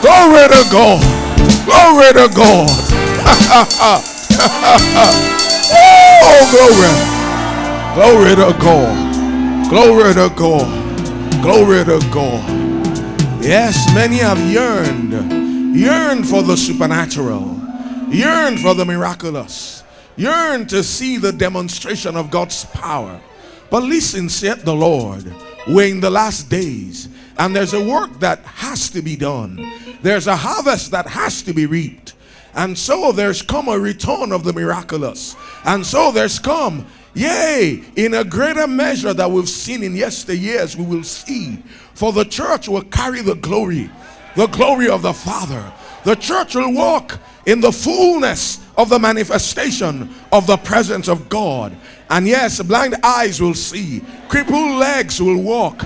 Glory to God. Glory to God. Glory to God. oh, glory. Glory to God. Glory to God. Glory to God. Yes, many have yearned, yearned for the supernatural, yearned for the miraculous, yearned to see the demonstration of God's power. But listen, said the Lord, we're in the last days, and there's a work that has to be done. There's a harvest that has to be reaped. And so there's come a return of the miraculous. And so there's come, yea, in a greater measure that we've seen in yesteryears, we will see. For the church will carry the glory, the glory of the Father. The church will walk in the fullness of the manifestation of the presence of God. And yes, blind eyes will see, crippled legs will walk.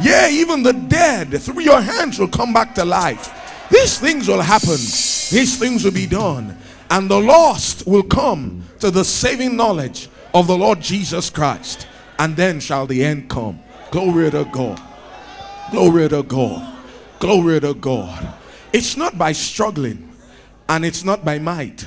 Yeah, even the dead through your hands will come back to life. These things will happen, these things will be done, and the lost will come to the saving knowledge of the Lord Jesus Christ. And then shall the end come. Glory to God. Glory to God. Glory to God. It's not by struggling and it's not by might.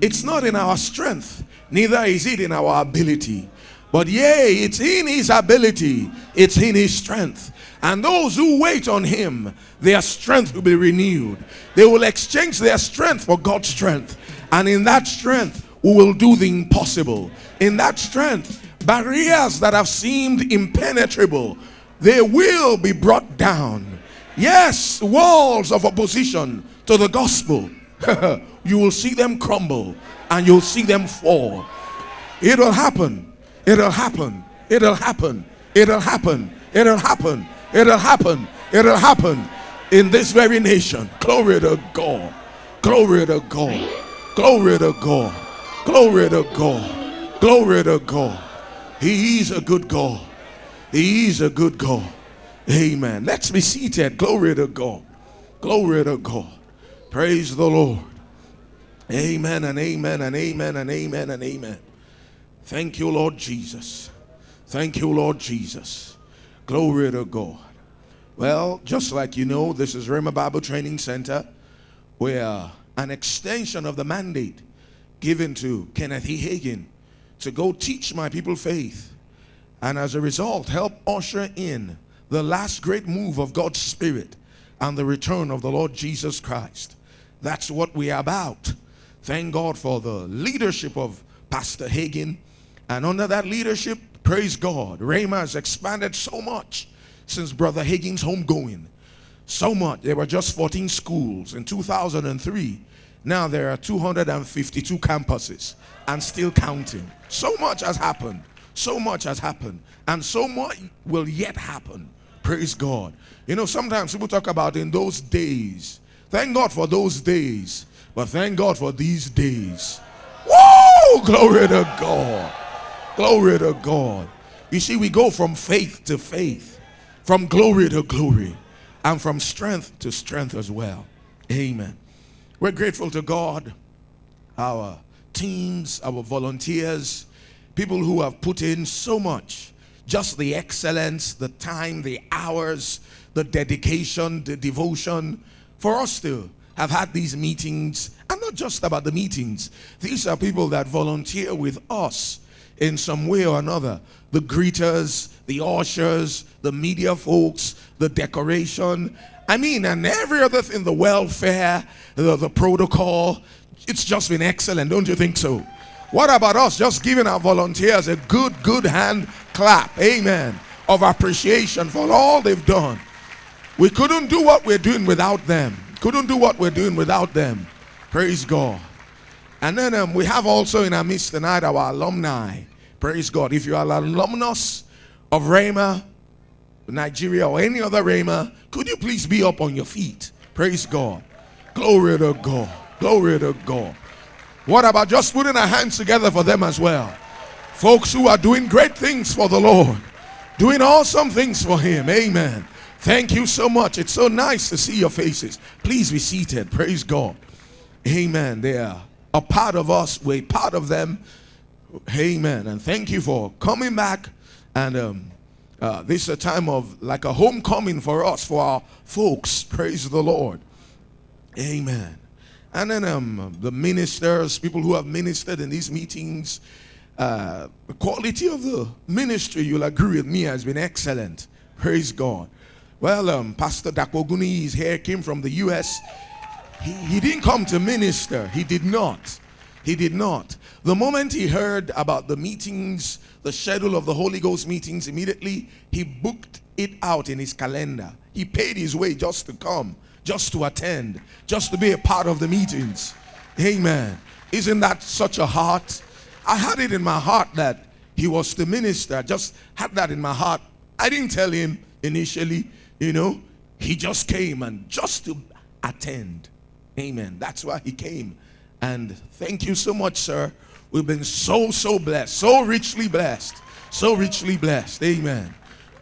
It's not in our strength, neither is it in our ability. But yea, it's in his ability, it's in his strength. And those who wait on him, their strength will be renewed. They will exchange their strength for God's strength. And in that strength, we will do the impossible. In that strength, barriers that have seemed impenetrable, they will be brought down. Yes, walls of opposition to the gospel, you will see them crumble and you'll see them fall. It'll happen. It'll happen. It'll happen. It'll happen. It'll happen. It'll happen. It'll happen in this very nation. Glory to God. Glory to God. Glory to God. Glory to God. Glory to God. He is a good God. He's a good God. Amen. Let's be seated. Glory to God. Glory to God. Praise the Lord. Amen and amen and amen and amen and amen. Thank you, Lord Jesus. Thank you, Lord Jesus. Glory to God. Well, just like you know, this is Rhema Bible Training Center, where an extension of the mandate given to Kenneth E. Hagin to go teach my people faith. And as a result, help usher in the last great move of God's Spirit and the return of the Lord Jesus Christ. That's what we are about. Thank God for the leadership of Pastor Hagin. And under that leadership, Praise God. Rhema has expanded so much since Brother Hagin's homegoing. So much. There were just 14 schools in 2003. Now there are 252 campuses and still counting. So much has happened. So much has happened. And so much will yet happen. Praise God. You know, sometimes people talk about in those days. Thank God for those days. But thank God for these days. Whoa! Glory to God. Glory to God. You see, we go from faith to faith, from glory to glory, and from strength to strength as well. Amen. We're grateful to God, our teams, our volunteers, people who have put in so much just the excellence, the time, the hours, the dedication, the devotion for us to have had these meetings. And not just about the meetings, these are people that volunteer with us in some way or another. The greeters, the ushers, the media folks, the decoration. I mean, and every other thing, the welfare, the, the protocol. It's just been excellent, don't you think so? What about us just giving our volunteers a good, good hand clap, amen, of appreciation for all they've done? We couldn't do what we're doing without them. Couldn't do what we're doing without them. Praise God. And then um, we have also in our midst tonight our alumni. Praise God. If you are an alumnus of Rhema, Nigeria, or any other Rhema, could you please be up on your feet? Praise God. Glory to God. Glory to God. What about just putting our hands together for them as well? Folks who are doing great things for the Lord, doing awesome things for Him. Amen. Thank you so much. It's so nice to see your faces. Please be seated. Praise God. Amen. They are a part of us. We're part of them. Amen. And thank you for coming back and um, Uh, this is a time of like a homecoming for us, for our folks. Praise the Lord. Amen. And then um, the ministers, people who have ministered in these meetings, uh, the quality of the ministry, you'll agree with me, has been excellent. Praise God. Well, um, Pastor Dakoguni is here, came from the U.S. He, he didn't come to minister. He did not. He did not. The moment he heard about the meetings, the schedule of the Holy Ghost meetings, immediately he booked it out in his calendar. He paid his way just to come, just to attend, just to be a part of the meetings. Amen. Isn't that such a heart? I had it in my heart that he was the minister. I just had that in my heart. I didn't tell him initially, you know, he just came and just to attend. Amen. That's why he came. And thank you so much, sir. We've been so, so blessed, so richly blessed, so richly blessed. Amen.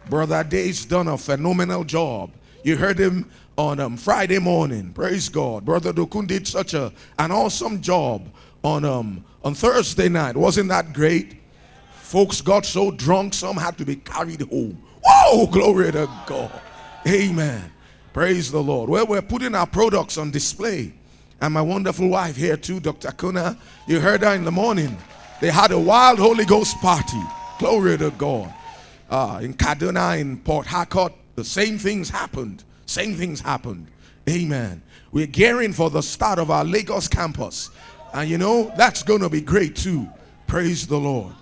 Brother Dave's done a phenomenal job. You heard him on um, Friday morning. Praise God. Brother Dokun did such a, an awesome job on, um, on Thursday night. Wasn't that great? Folks got so drunk, some had to be carried home. Whoa, glory to God. Amen. Praise the Lord. Well, we're putting our products on display and my wonderful wife here too, Dr. Kuna. You heard her in the morning. They had a wild Holy Ghost party. Glory to God. Uh, in Kaduna, in Port Harcourt, the same things happened. Same things happened. Amen. We're gearing for the start of our Lagos campus. And you know, that's going to be great too. Praise the Lord.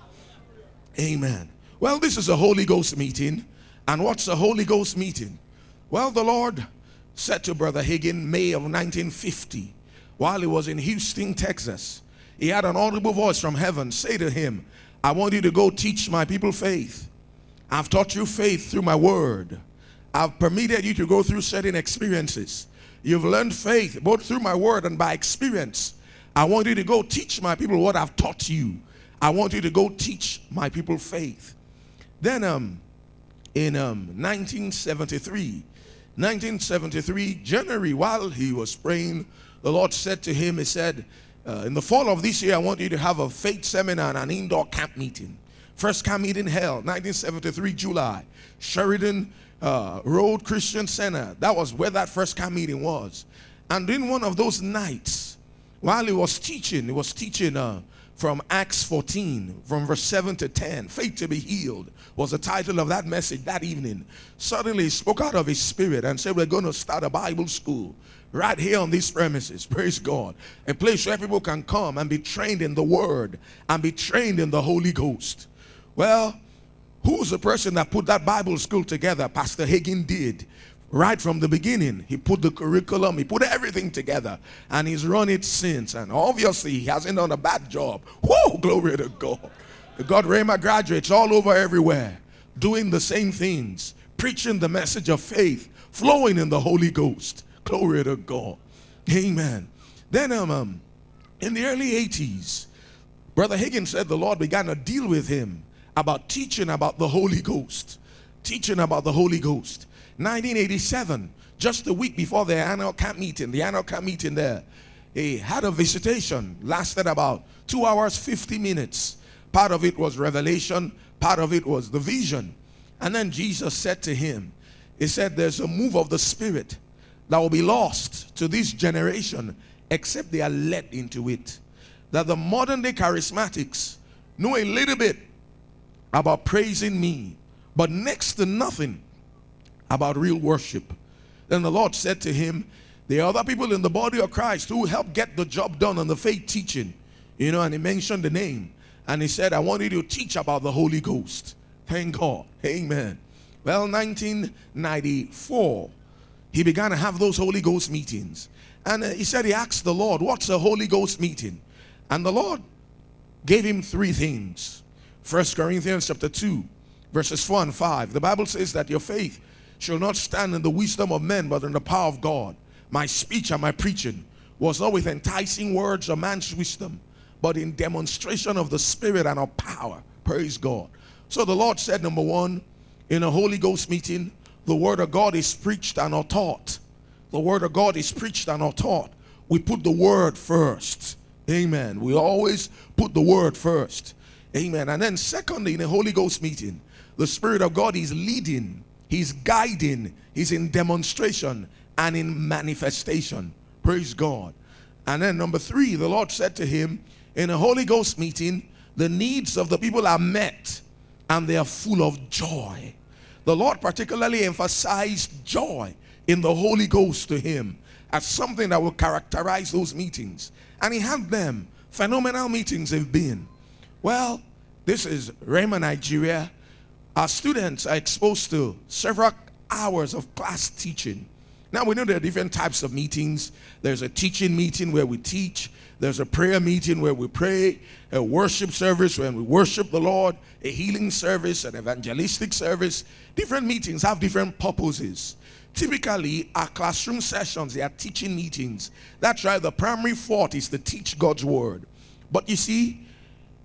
Amen. Well, this is a Holy Ghost meeting. And what's a Holy Ghost meeting? Well, the Lord said to Brother Hagin, May of 1950, while he was in Houston, Texas, he had an audible voice from heaven say to him, I want you to go teach my people faith. I've taught you faith through my word. I've permitted you to go through certain experiences. You've learned faith both through my word and by experience. I want you to go teach my people what I've taught you. I want you to go teach my people faith. Then um, in um, 1973, 1973, January, while he was praying the Lord said to him, He said, uh, In the fall of this year, I want you to have a faith seminar and an indoor camp meeting. First camp meeting held 1973, July. Sheridan uh, Road Christian Center. That was where that first camp meeting was. And in one of those nights, while he was teaching, he was teaching uh, from Acts 14, from verse 7 to 10. Faith to be healed was the title of that message that evening. Suddenly, he spoke out of his spirit and said, We're going to start a Bible school right here on these premises. Praise God. A place where people can come and be trained in the Word and be trained in the Holy Ghost. Well, who's the person that put that Bible school together? Pastor Hagin did. Right from the beginning, he put the curriculum, he put everything together, and he's run it since. And obviously, he hasn't done a bad job. Whoa, glory to God. The God Rhema graduates all over everywhere, doing the same things, preaching the message of faith, flowing in the Holy Ghost. Glory to God. Amen. Then um, um, in the early 80s, Brother Hagin said the Lord began to deal with him about teaching about the Holy Ghost. Teaching about the Holy Ghost. 1987, just a week before the annual camp meeting, the annual camp meeting there, he had a visitation, lasted about two hours, 50 minutes. Part of it was revelation, part of it was the vision. And then Jesus said to him, He said, There's a move of the Spirit that will be lost to this generation except they are led into it. That the modern day charismatics know a little bit about praising me, but next to nothing about real worship. Then the Lord said to him, There are other people in the body of Christ who help get the job done on the faith teaching. You know, and he mentioned the name. And he said, I want you to teach about the Holy Ghost. Thank God. Amen. Well, 1994, he began to have those Holy Ghost meetings. And uh, he said he asked the Lord, What's a Holy Ghost meeting? And the Lord gave him three things. First Corinthians chapter 2, verses 4 and 5. The Bible says that your faith shall not stand in the wisdom of men, but in the power of God. My speech and my preaching was not with enticing words or man's wisdom, but in demonstration of the Spirit and of power. Praise God. So the Lord said, number one, in a Holy Ghost meeting, the word of God is preached and not taught. The word of God is preached and not taught. We put the word first. Amen. We always put the word first. Amen. And then, secondly, in a Holy Ghost meeting, The Spirit of God is leading, He's guiding, He's in demonstration and in manifestation. Praise God. And then, number three, the Lord said to him in a Holy Ghost meeting, the needs of the people are met and they are full of joy. The Lord particularly emphasized joy in the Holy Ghost to him as something that will characterize those meetings. And he had them. Phenomenal meetings have been. Well, this is Rhema, Nigeria. Our students are exposed to several hours of class teaching. Now we know there are different types of meetings. There's a teaching meeting where we teach. There's a prayer meeting where we pray, a worship service when we worship the Lord, a healing service, an evangelistic service. Different meetings have different purposes. Typically, our classroom sessions, they are teaching meetings. That's right, the primary thought is to teach God's word. But you see,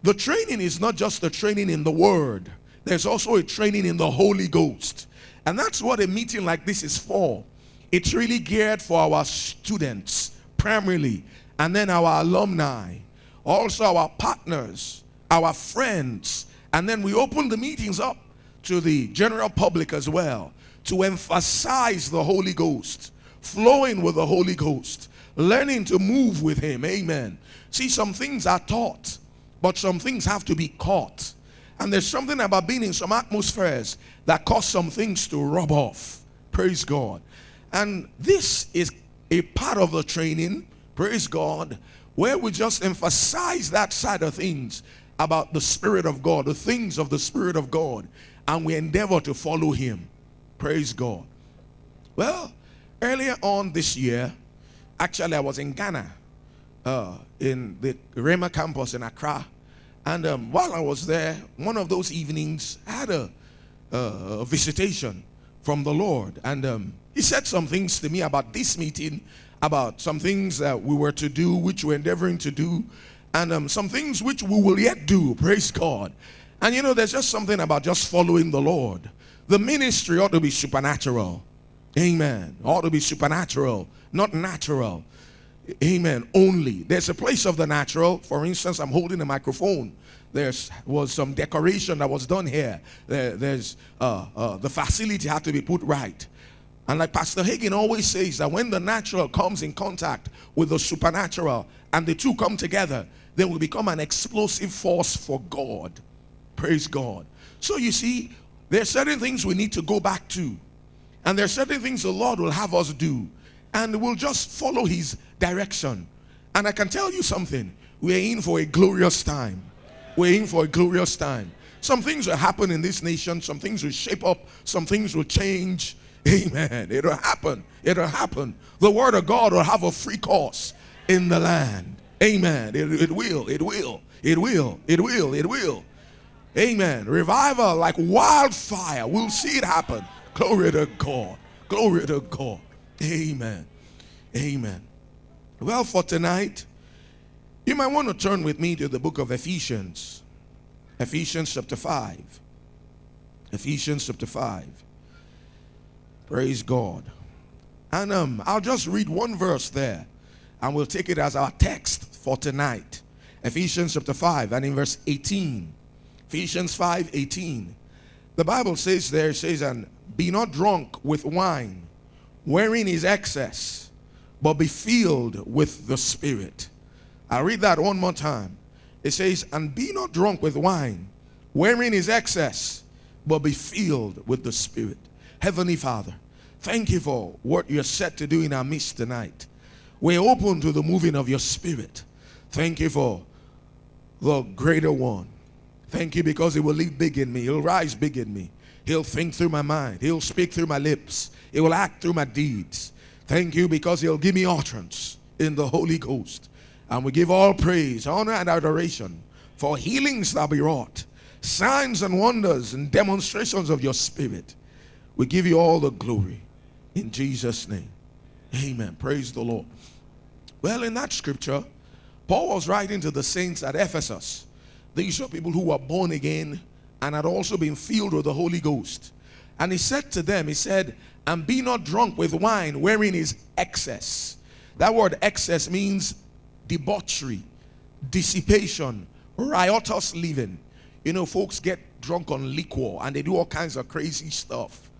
the training is not just the training in the word, there's also a training in the Holy Ghost. And that's what a meeting like this is for. It's really geared for our students, primarily, and then our alumni, also our partners, our friends, and then we open the meetings up to the general public as well to emphasize the Holy Ghost, flowing with the Holy Ghost, learning to move with Him. Amen. See, some things are taught, but some things have to be caught. And there's something about being in some atmospheres that cause some things to rub off. Praise God. And this is a part of the training, praise God, where we just emphasize that side of things about the Spirit of God, the things of the Spirit of God, and we endeavor to follow Him. Praise God. Well, earlier on this year, actually, I was in Ghana, uh, in the Rhema campus in Accra. And um, while I was there, one of those evenings, I had a, a visitation from the Lord. And um, he said some things to me about this meeting, about some things that we were to do, which we're endeavoring to do, and um, some things which we will yet do. Praise God. And you know, there's just something about just following the Lord. The ministry ought to be supernatural. Amen. Ought to be supernatural, not natural. Amen. Only. There's a place of the natural. For instance, I'm holding a microphone. There was some decoration that was done here. There, there's uh, uh, the facility had to be put right. And like Pastor Hagin always says, that when the natural comes in contact with the supernatural and the two come together, they will become an explosive force for God. Praise God. So you see, there are certain things we need to go back to. And there are certain things the Lord will have us do. And we'll just follow his direction. And I can tell you something. We're in for a glorious time. We're in for a glorious time. Some things will happen in this nation. Some things will shape up. Some things will change. Amen. It'll happen. It'll happen. The word of God will have a free course in the land. Amen. It, it will. It will. It will. It will. It will. Amen. Revival like wildfire. We'll see it happen. Glory to God. Glory to God. Amen. Amen. Well, for tonight, you might want to turn with me to the book of Ephesians. Ephesians chapter 5. Ephesians chapter 5. Praise God. And um, I'll just read one verse there and we'll take it as our text for tonight. Ephesians chapter 5 and in verse 18. Ephesians 5 18. The Bible says there, says, and be not drunk with wine, wherein is excess, but be filled with the Spirit. I'll read that one more time. It says, and be not drunk with wine, wherein is excess, but be filled with the Spirit. Heavenly Father, thank you for what you're set to do in our midst tonight. We're open to the moving of your spirit. Thank you for the greater one. Thank you because he will live big in me. He'll rise big in me. He'll think through my mind. He'll speak through my lips. He will act through my deeds. Thank you because he'll give me utterance in the Holy Ghost. And we give all praise, honor, and adoration for healings that be wrought, signs and wonders and demonstrations of your spirit. We give you all the glory in Jesus' name. Amen. Praise the Lord. Well, in that scripture, Paul was writing to the saints at Ephesus. These are people who were born again and had also been filled with the Holy Ghost. And he said to them, He said, And be not drunk with wine, wherein is excess. That word excess means debauchery, dissipation, riotous living. you know, folks get drunk on liquor and they do all kinds of crazy stuff.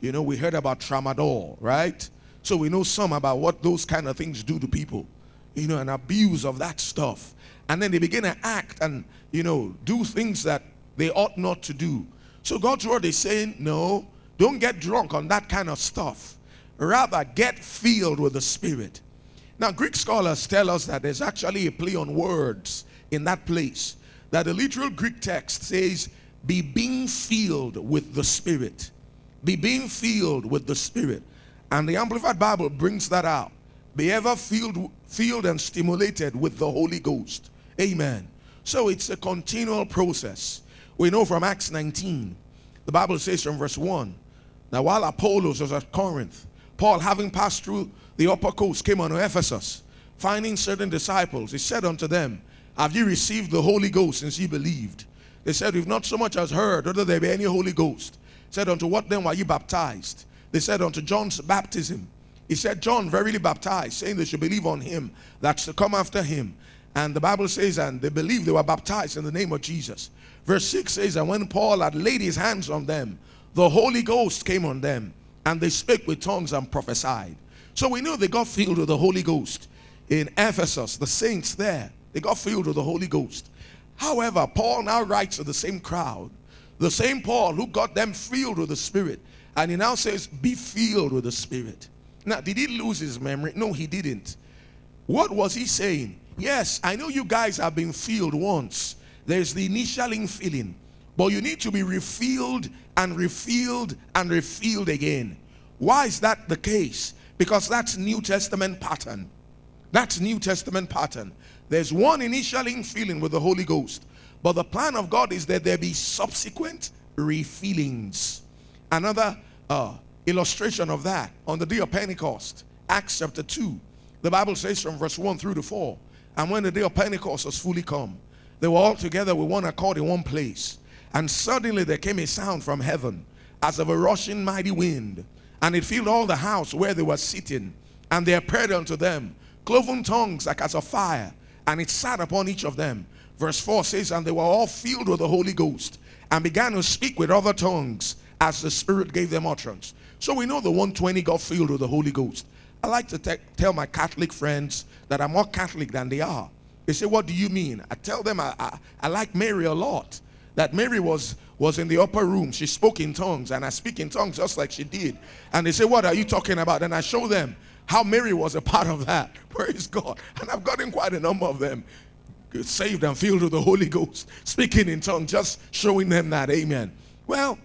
You know, we heard about tramadol, right? So we know some about what those kind of things do to people, you know, and abuse of that stuff. And then they begin to act and, you know, do things that they ought not to do. So God's word is saying, no, don't get drunk on that kind of stuff. Rather, get filled with the Spirit. Now, Greek scholars tell us that there's actually a play on words in that place. That the literal Greek text says, be being filled with the Spirit. Be being filled with the Spirit. And the Amplified Bible brings that out. Be ever filled, filled and stimulated with the Holy Ghost. Amen. So it's a continual process. We know from Acts 19, the Bible says from verse 1 Now, while Apollos was at Corinth, Paul, having passed through the upper coast, came unto Ephesus. Finding certain disciples, he said unto them, Have ye received the Holy Ghost since ye believed? They said, We've not so much as heard whether there be any Holy Ghost. He said, Unto what then were ye baptized? They said, Unto John's baptism. He said, John verily baptized, saying they should believe on him that's to come after him. And the Bible says, and they believed they were baptized in the name of Jesus. Verse 6 says, And when Paul had laid his hands on them, the Holy Ghost came on them and they spake with tongues and prophesied. So we know they got filled with the Holy Ghost. In Ephesus, the saints there, they got filled with the Holy Ghost. However, Paul now writes to the same crowd, the same Paul who got them filled with the Spirit, and he now says, Be filled with the Spirit. Now, did he lose his memory? No, he didn't. What was he saying? Yes, I know you guys have been filled once. There's the initial infilling. But you need to be refilled and refilled and refilled again. Why is that the case? Because that's New Testament pattern. That's New Testament pattern. There's one initial infilling with the Holy Ghost. But the plan of God is that there be subsequent refillings. Another uh, illustration of that on the day of Pentecost, Acts chapter 2. The Bible says from verse 1 through to 4. And when the day of Pentecost was fully come, they were all together with one accord in one place. And suddenly there came a sound from heaven as of a rushing mighty wind, and it filled all the house where they were sitting. And there appeared unto them cloven tongues like as of fire, and it sat upon each of them. Verse 4 says, And they were all filled with the Holy Ghost, and began to speak with other tongues as the Spirit gave them utterance. So we know the 120 got filled with the Holy Ghost. I like to te- tell my Catholic friends that I'm more Catholic than they are. They say, What do you mean? I tell them I, I, I like Mary a lot that Mary was was in the upper room. She spoke in tongues, and I speak in tongues just like she did. And they say, What are you talking about? And I show them how Mary was a part of that. Praise God. And I've gotten quite a number of them saved and filled with the Holy Ghost, speaking in tongues, just showing them that. Amen. Well,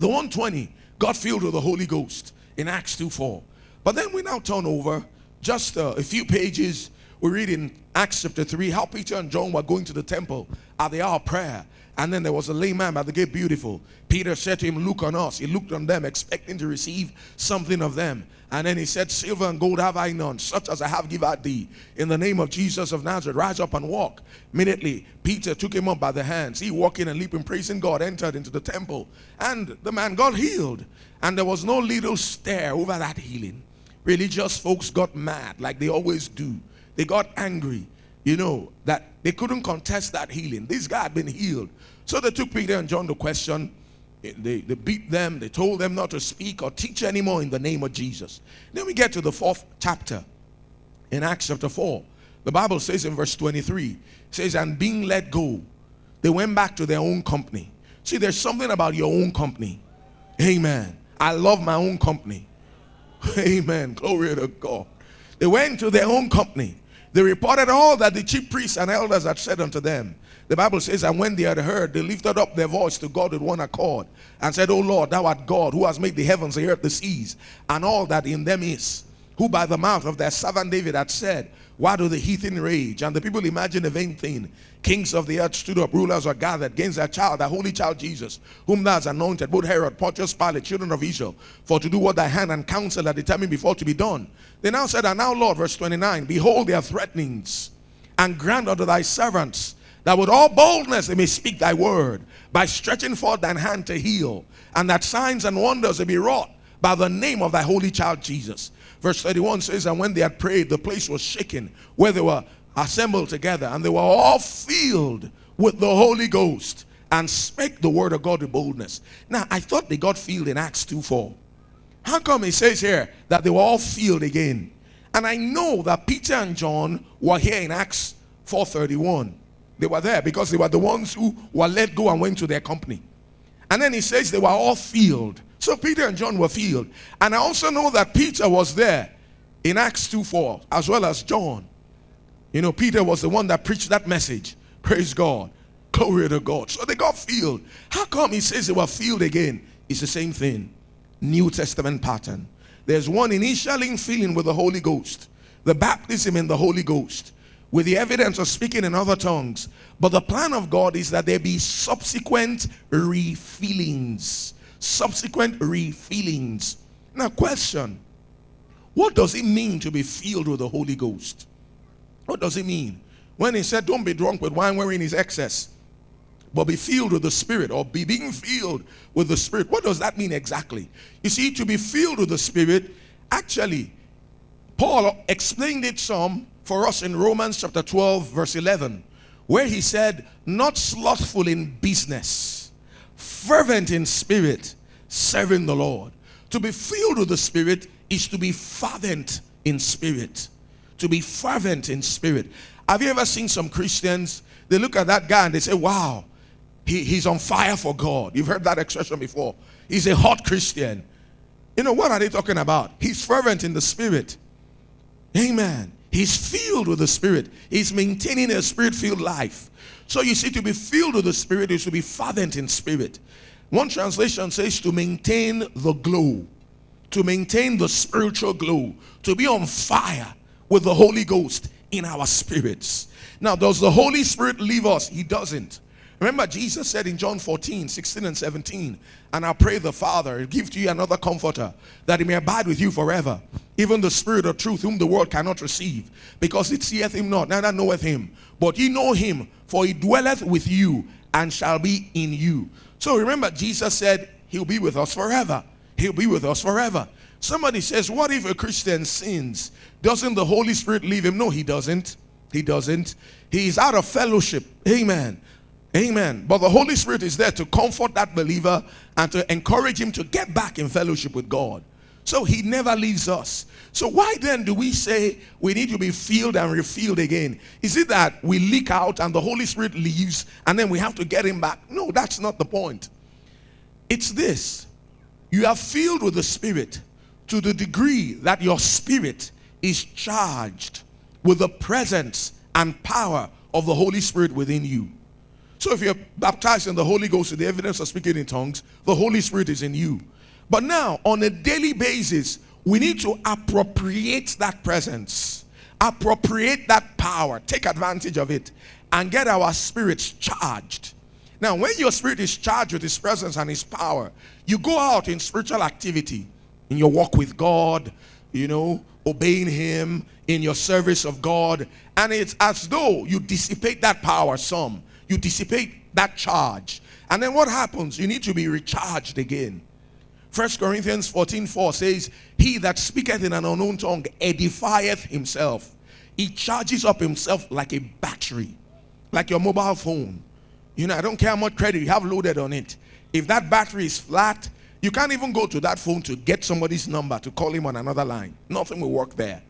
the 120 got filled with the Holy Ghost in Acts 2 4. But then we now turn over just uh, a few pages. We read in Acts chapter 3 how Peter and John were going to the temple at the hour of prayer. And then there was a lame man at the gate, beautiful. Peter said to him, Look on us. He looked on them, expecting to receive something of them. And then he said, Silver and gold have I none, such as I have give I thee. In the name of Jesus of Nazareth, rise up and walk. Immediately, Peter took him up by the hands. He walking and leaping, praising God, entered into the temple. And the man got healed. And there was no little stare over that healing. Religious folks got mad, like they always do. They got angry you know, that they couldn't contest that healing. This guy had been healed. So they took Peter and John to question. Eh, they, they beat them. They told them not to speak or teach anymore in the name of Jesus. Then we get to the fourth chapter in Acts chapter 4. The Bible says in verse 23, says, and being let go, they went back to their own company. See, there's something about your own company. Amen. I love my own company. Amen. Glory to God. They went to their own company. They reported all that the chief priests and elders had said unto them. The Bible says, And when they had heard, they lifted up their voice to God with one accord and said, O Lord, thou art God, who has made the heavens, the earth, the seas, and all that in them is, who by the mouth of their servant David had said, Why do the heathen rage? And the people imagine a vain thing. Kings of the earth stood up, rulers are gathered against their child, their holy child Jesus, whom thou hast anointed, both Herod, Pontius Pilate, children of Israel, for to do what thy hand and counsel had determined before to be done. They now said, And now, Lord, verse 29, behold their threatenings, and grant unto thy servants that with all boldness they may speak thy word, by stretching forth thine hand to heal, and that signs and wonders may be wrought by the name of thy holy child Jesus. Verse 31 says, And when they had prayed, the place was shaken, where they were assembled together, and they were all filled with the Holy Ghost, and spake the word of God with boldness. Now, I thought they got filled in Acts 2 4. How come it says here that they were all filled again? And I know that Peter and John were here in Acts 4:31. They were there because they were the ones who were let go and went to their company. And then he says they were all filled. So Peter and John were filled. And I also know that Peter was there in Acts 2 4, as well as John. You know, Peter was the one that preached that message. Praise God. Glory to God. So they got filled. How come he says they were filled again? It's the same thing. New Testament pattern. There's one initialing infilling with the Holy Ghost, the baptism in the Holy Ghost, with the evidence of speaking in other tongues. But the plan of God is that there be subsequent refillings. Subsequent refillings. Now, question What does it mean to be filled with the Holy Ghost? What does it mean? When he said, Don't be drunk with wine wherein is excess, but be filled with the Spirit or be being filled with the Spirit. What does that mean exactly? You see, to be filled with the Spirit, actually, Paul explained it some for us in Romans chapter 12, verse 11, where he said, Not slothful in business, fervent in spirit, serving the Lord. To be filled with the Spirit is to be fervent in spirit. To be fervent in spirit. Have you ever seen some Christians? They look at that guy and they say, Wow, he, he's on fire for God. You've heard that expression before. He's a hot Christian. You know, what are they talking about? He's fervent in the spirit. Amen. He's filled with the spirit. He's maintaining a spirit filled life. So you see, to be filled with the spirit is to be fervent in spirit. One translation says to maintain the glow, to maintain the spiritual glow, to be on fire with the Holy Ghost in our spirits. Now, does the Holy Spirit leave us? He doesn't. Remember, Jesus said in John 14, 16, and 17, and I pray the Father, give to you another comforter, that he may abide with you forever, even the Spirit of truth, whom the world cannot receive, because it seeth him not, neither knoweth him. But ye know him, for he dwelleth with you, and shall be in you. So remember, Jesus said, He'll be with us forever. He'll be with us forever. Somebody says, What if a Christian sins? Doesn't the Holy Spirit leave him? No, he doesn't. He doesn't. He's out of fellowship. Amen. Amen. But the Holy Spirit is there to comfort that believer and to encourage him to get back in fellowship with God. So he never leaves us. So why then do we say we need to be filled and refilled again? Is it that we leak out and the Holy Spirit leaves and then we have to get him back? No, that's not the point. It's this. You are filled with the Spirit to the degree that your spirit is charged with the presence and power of the Holy Spirit within you. So if you're baptized in the Holy Ghost with the evidence of speaking in tongues, the Holy Spirit is in you. But now, on a daily basis, we need to appropriate that presence, appropriate that power, take advantage of it, and get our spirits charged. Now, when your spirit is charged with His presence and His power, you go out in spiritual activity, in your walk with God, you know, obeying Him, in your service of God, and it's as though you dissipate that power some you dissipate that charge. And then what happens? You need to be recharged again. First Corinthians 14 4 says, He that speaketh in an unknown tongue edifieth himself. He charges up himself like a battery, like your mobile phone. You know, I don't care how much credit you have loaded on it. If that battery is flat, you can't even go to that phone to get somebody's number to call him on another line. Nothing will work there.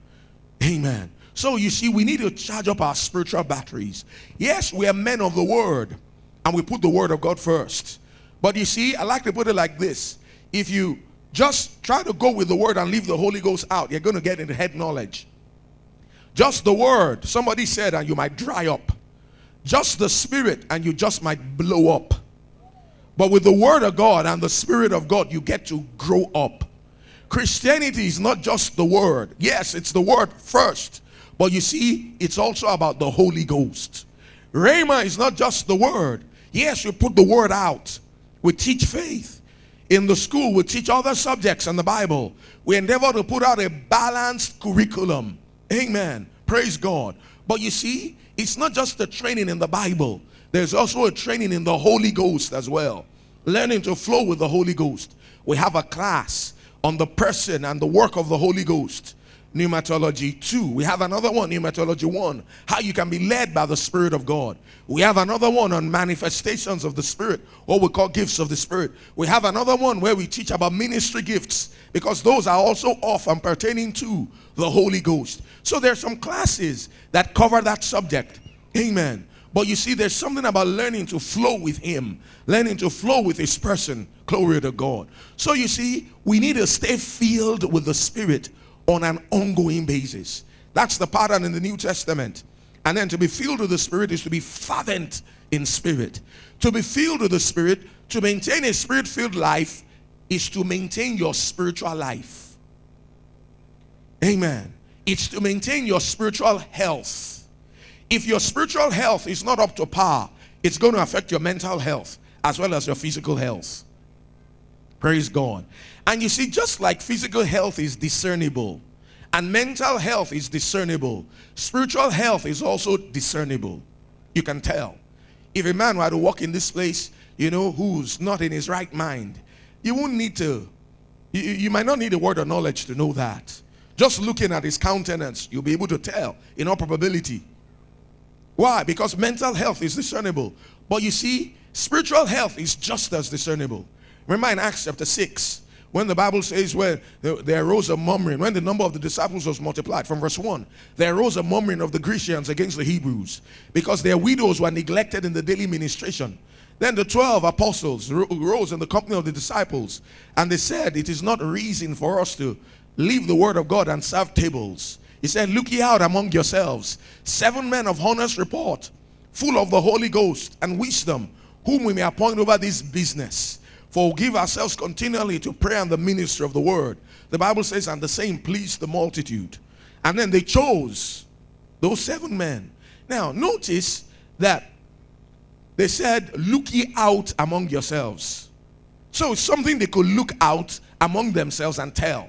Amen. So you see, we need to charge up our spiritual batteries. Yes, we are men of the word, and we put the word of God first. But you see, I like to put it like this if you just try to go with the word and leave the Holy Ghost out, you're going to get into head knowledge. Just the word, somebody said, and you might dry up. Just the spirit, and you just might blow up. But with the word of God and the spirit of God, you get to grow up. Christianity is not just the word. Yes, it's the word first. But you see, it's also about the Holy Ghost. Rhema is not just the word. Yes, we put the word out. We teach faith. In the school, we teach other subjects in the Bible. We endeavor to put out a balanced curriculum. Amen. Praise God. But you see, it's not just the training in the Bible. There's also a training in the Holy Ghost as well. Learning to flow with the Holy Ghost. We have a class on the person and the work of the Holy Ghost pneumatology 2. We have another one, pneumatology 1, how you can be led by the Spirit of God. We have another one on manifestations of the Spirit, what we call gifts of the Spirit. We have another one where we teach about ministry gifts because those are also off and pertaining to the Holy Ghost. So there's some classes that cover that subject. Amen. But you see, there's something about learning to flow with Him, learning to flow with His person. Glory to God. So you see, we need to stay filled with the Spirit on an ongoing basis. That's the pattern in the New Testament. And then to be filled with the Spirit is to be fervent in spirit. To be filled with the Spirit, to maintain a spirit filled life, is to maintain your spiritual life. Amen. It's to maintain your spiritual health. If your spiritual health is not up to par, it's going to affect your mental health as well as your physical health. Praise God. And you see, just like physical health is discernible and mental health is discernible, spiritual health is also discernible. You can tell. If a man were to walk in this place, you know, who's not in his right mind, you won't need to, you, you might not need a word of knowledge to know that. Just looking at his countenance, you'll be able to tell in all probability. Why? Because mental health is discernible. But you see, spiritual health is just as discernible. Remember in Acts chapter 6, when the Bible says, where there arose a murmuring, when the number of the disciples was multiplied, from verse 1, there arose a murmuring of the Grecians against the Hebrews because their widows were neglected in the daily ministration. Then the 12 apostles rose in the company of the disciples and they said, It is not reason for us to leave the word of God and serve tables. He said, Look ye out among yourselves, seven men of honest report, full of the Holy Ghost and wisdom, whom we may appoint over this business. For we give ourselves continually to prayer and the ministry of the word. The Bible says, and the same pleased the multitude. And then they chose those seven men. Now, notice that they said, Look ye out among yourselves. So it's something they could look out among themselves and tell.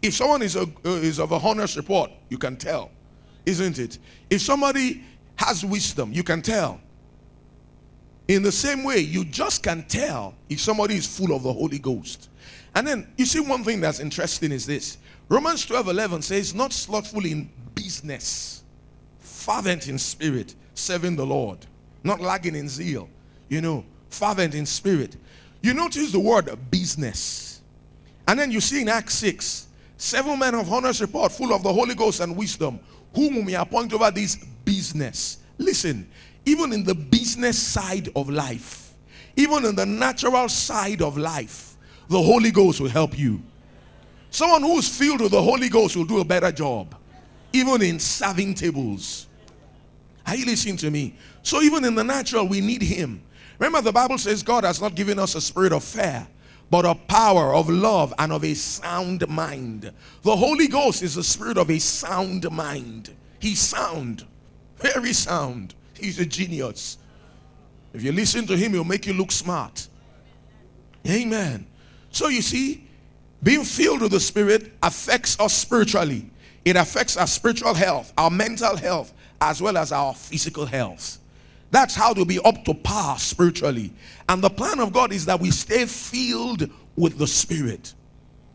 If someone is, a, uh, is of a honest report, you can tell, isn't it? If somebody has wisdom, you can tell. In the same way, you just can tell if somebody is full of the Holy Ghost. And then you see one thing that's interesting is this. Romans 12 11 says, Not slothful in business, fervent in spirit, serving the Lord, not lagging in zeal, you know, fervent in spirit. You notice the word business. And then you see in Acts 6, seven men of honest report, full of the Holy Ghost and wisdom, whom we appoint over this business. Listen, even in the business side of life, even in the natural side of life, the Holy Ghost will help you. Someone who's filled with the Holy Ghost will do a better job, even in serving tables. Are you listening to me? So, even in the natural, we need Him. Remember, the Bible says God has not given us a spirit of fear, but of power, of love, and of a sound mind. The Holy Ghost is the spirit of a sound mind. He's sound, very sound. He's a genius. If you listen to him, he'll make you look smart. Amen. So you see, being filled with the Spirit affects us spiritually. It affects our spiritual health, our mental health, as well as our physical health. That's how to be up to par spiritually. And the plan of God is that we stay filled with the Spirit.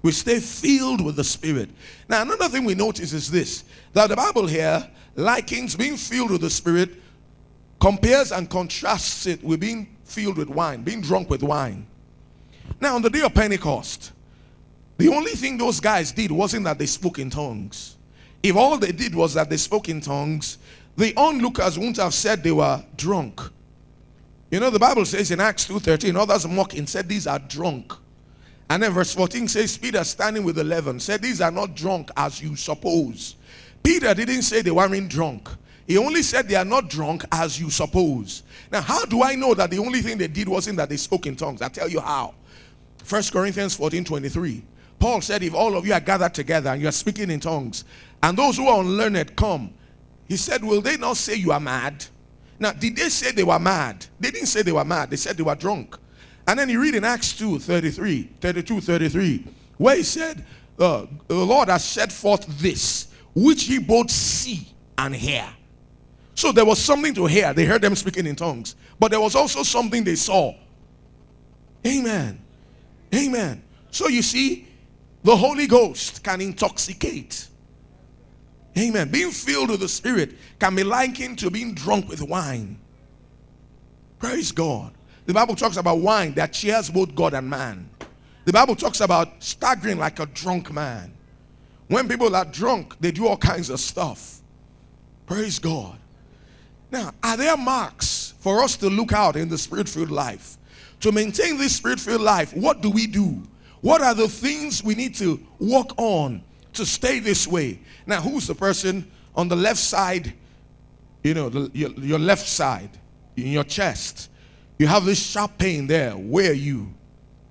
We stay filled with the Spirit. Now, another thing we notice is this that the Bible here likens being filled with the Spirit compares and contrasts it with being filled with wine, being drunk with wine. Now, on the day of Pentecost, the only thing those guys did wasn't that they spoke in tongues. If all they did was that they spoke in tongues, the onlookers wouldn't have said they were drunk. You know, the Bible says in Acts 2.13, others mock and said these are drunk. And then verse 14 says, Peter standing with the eleven said, These are not drunk as you suppose. Peter didn't say they weren't drunk. He only said they are not drunk as you suppose. Now, how do I know that the only thing they did wasn't that they spoke in tongues? I'll tell you how. First Corinthians 14 23. Paul said, If all of you are gathered together and you are speaking in tongues, and those who are unlearned come, he said, Will they not say you are mad? Now, did they say they were mad? They didn't say they were mad, they said they were drunk. And then you read in Acts 2 33, 32, 33, where he said, uh, The Lord has set forth this, which ye both see and hear. So there was something to hear. They heard them speaking in tongues. But there was also something they saw. Amen. Amen. So you see, the Holy Ghost can intoxicate. Amen. Being filled with the Spirit can be likened to being drunk with wine. Praise God. The Bible talks about wine that cheers both God and man. The Bible talks about staggering like a drunk man. When people are drunk, they do all kinds of stuff. Praise God. Now, are there marks for us to look out in the spirit filled life? To maintain this spirit filled life, what do we do? What are the things we need to work on to stay this way? Now, who's the person on the left side? You know, the, your, your left side, in your chest. You have this sharp pain there. Where are you?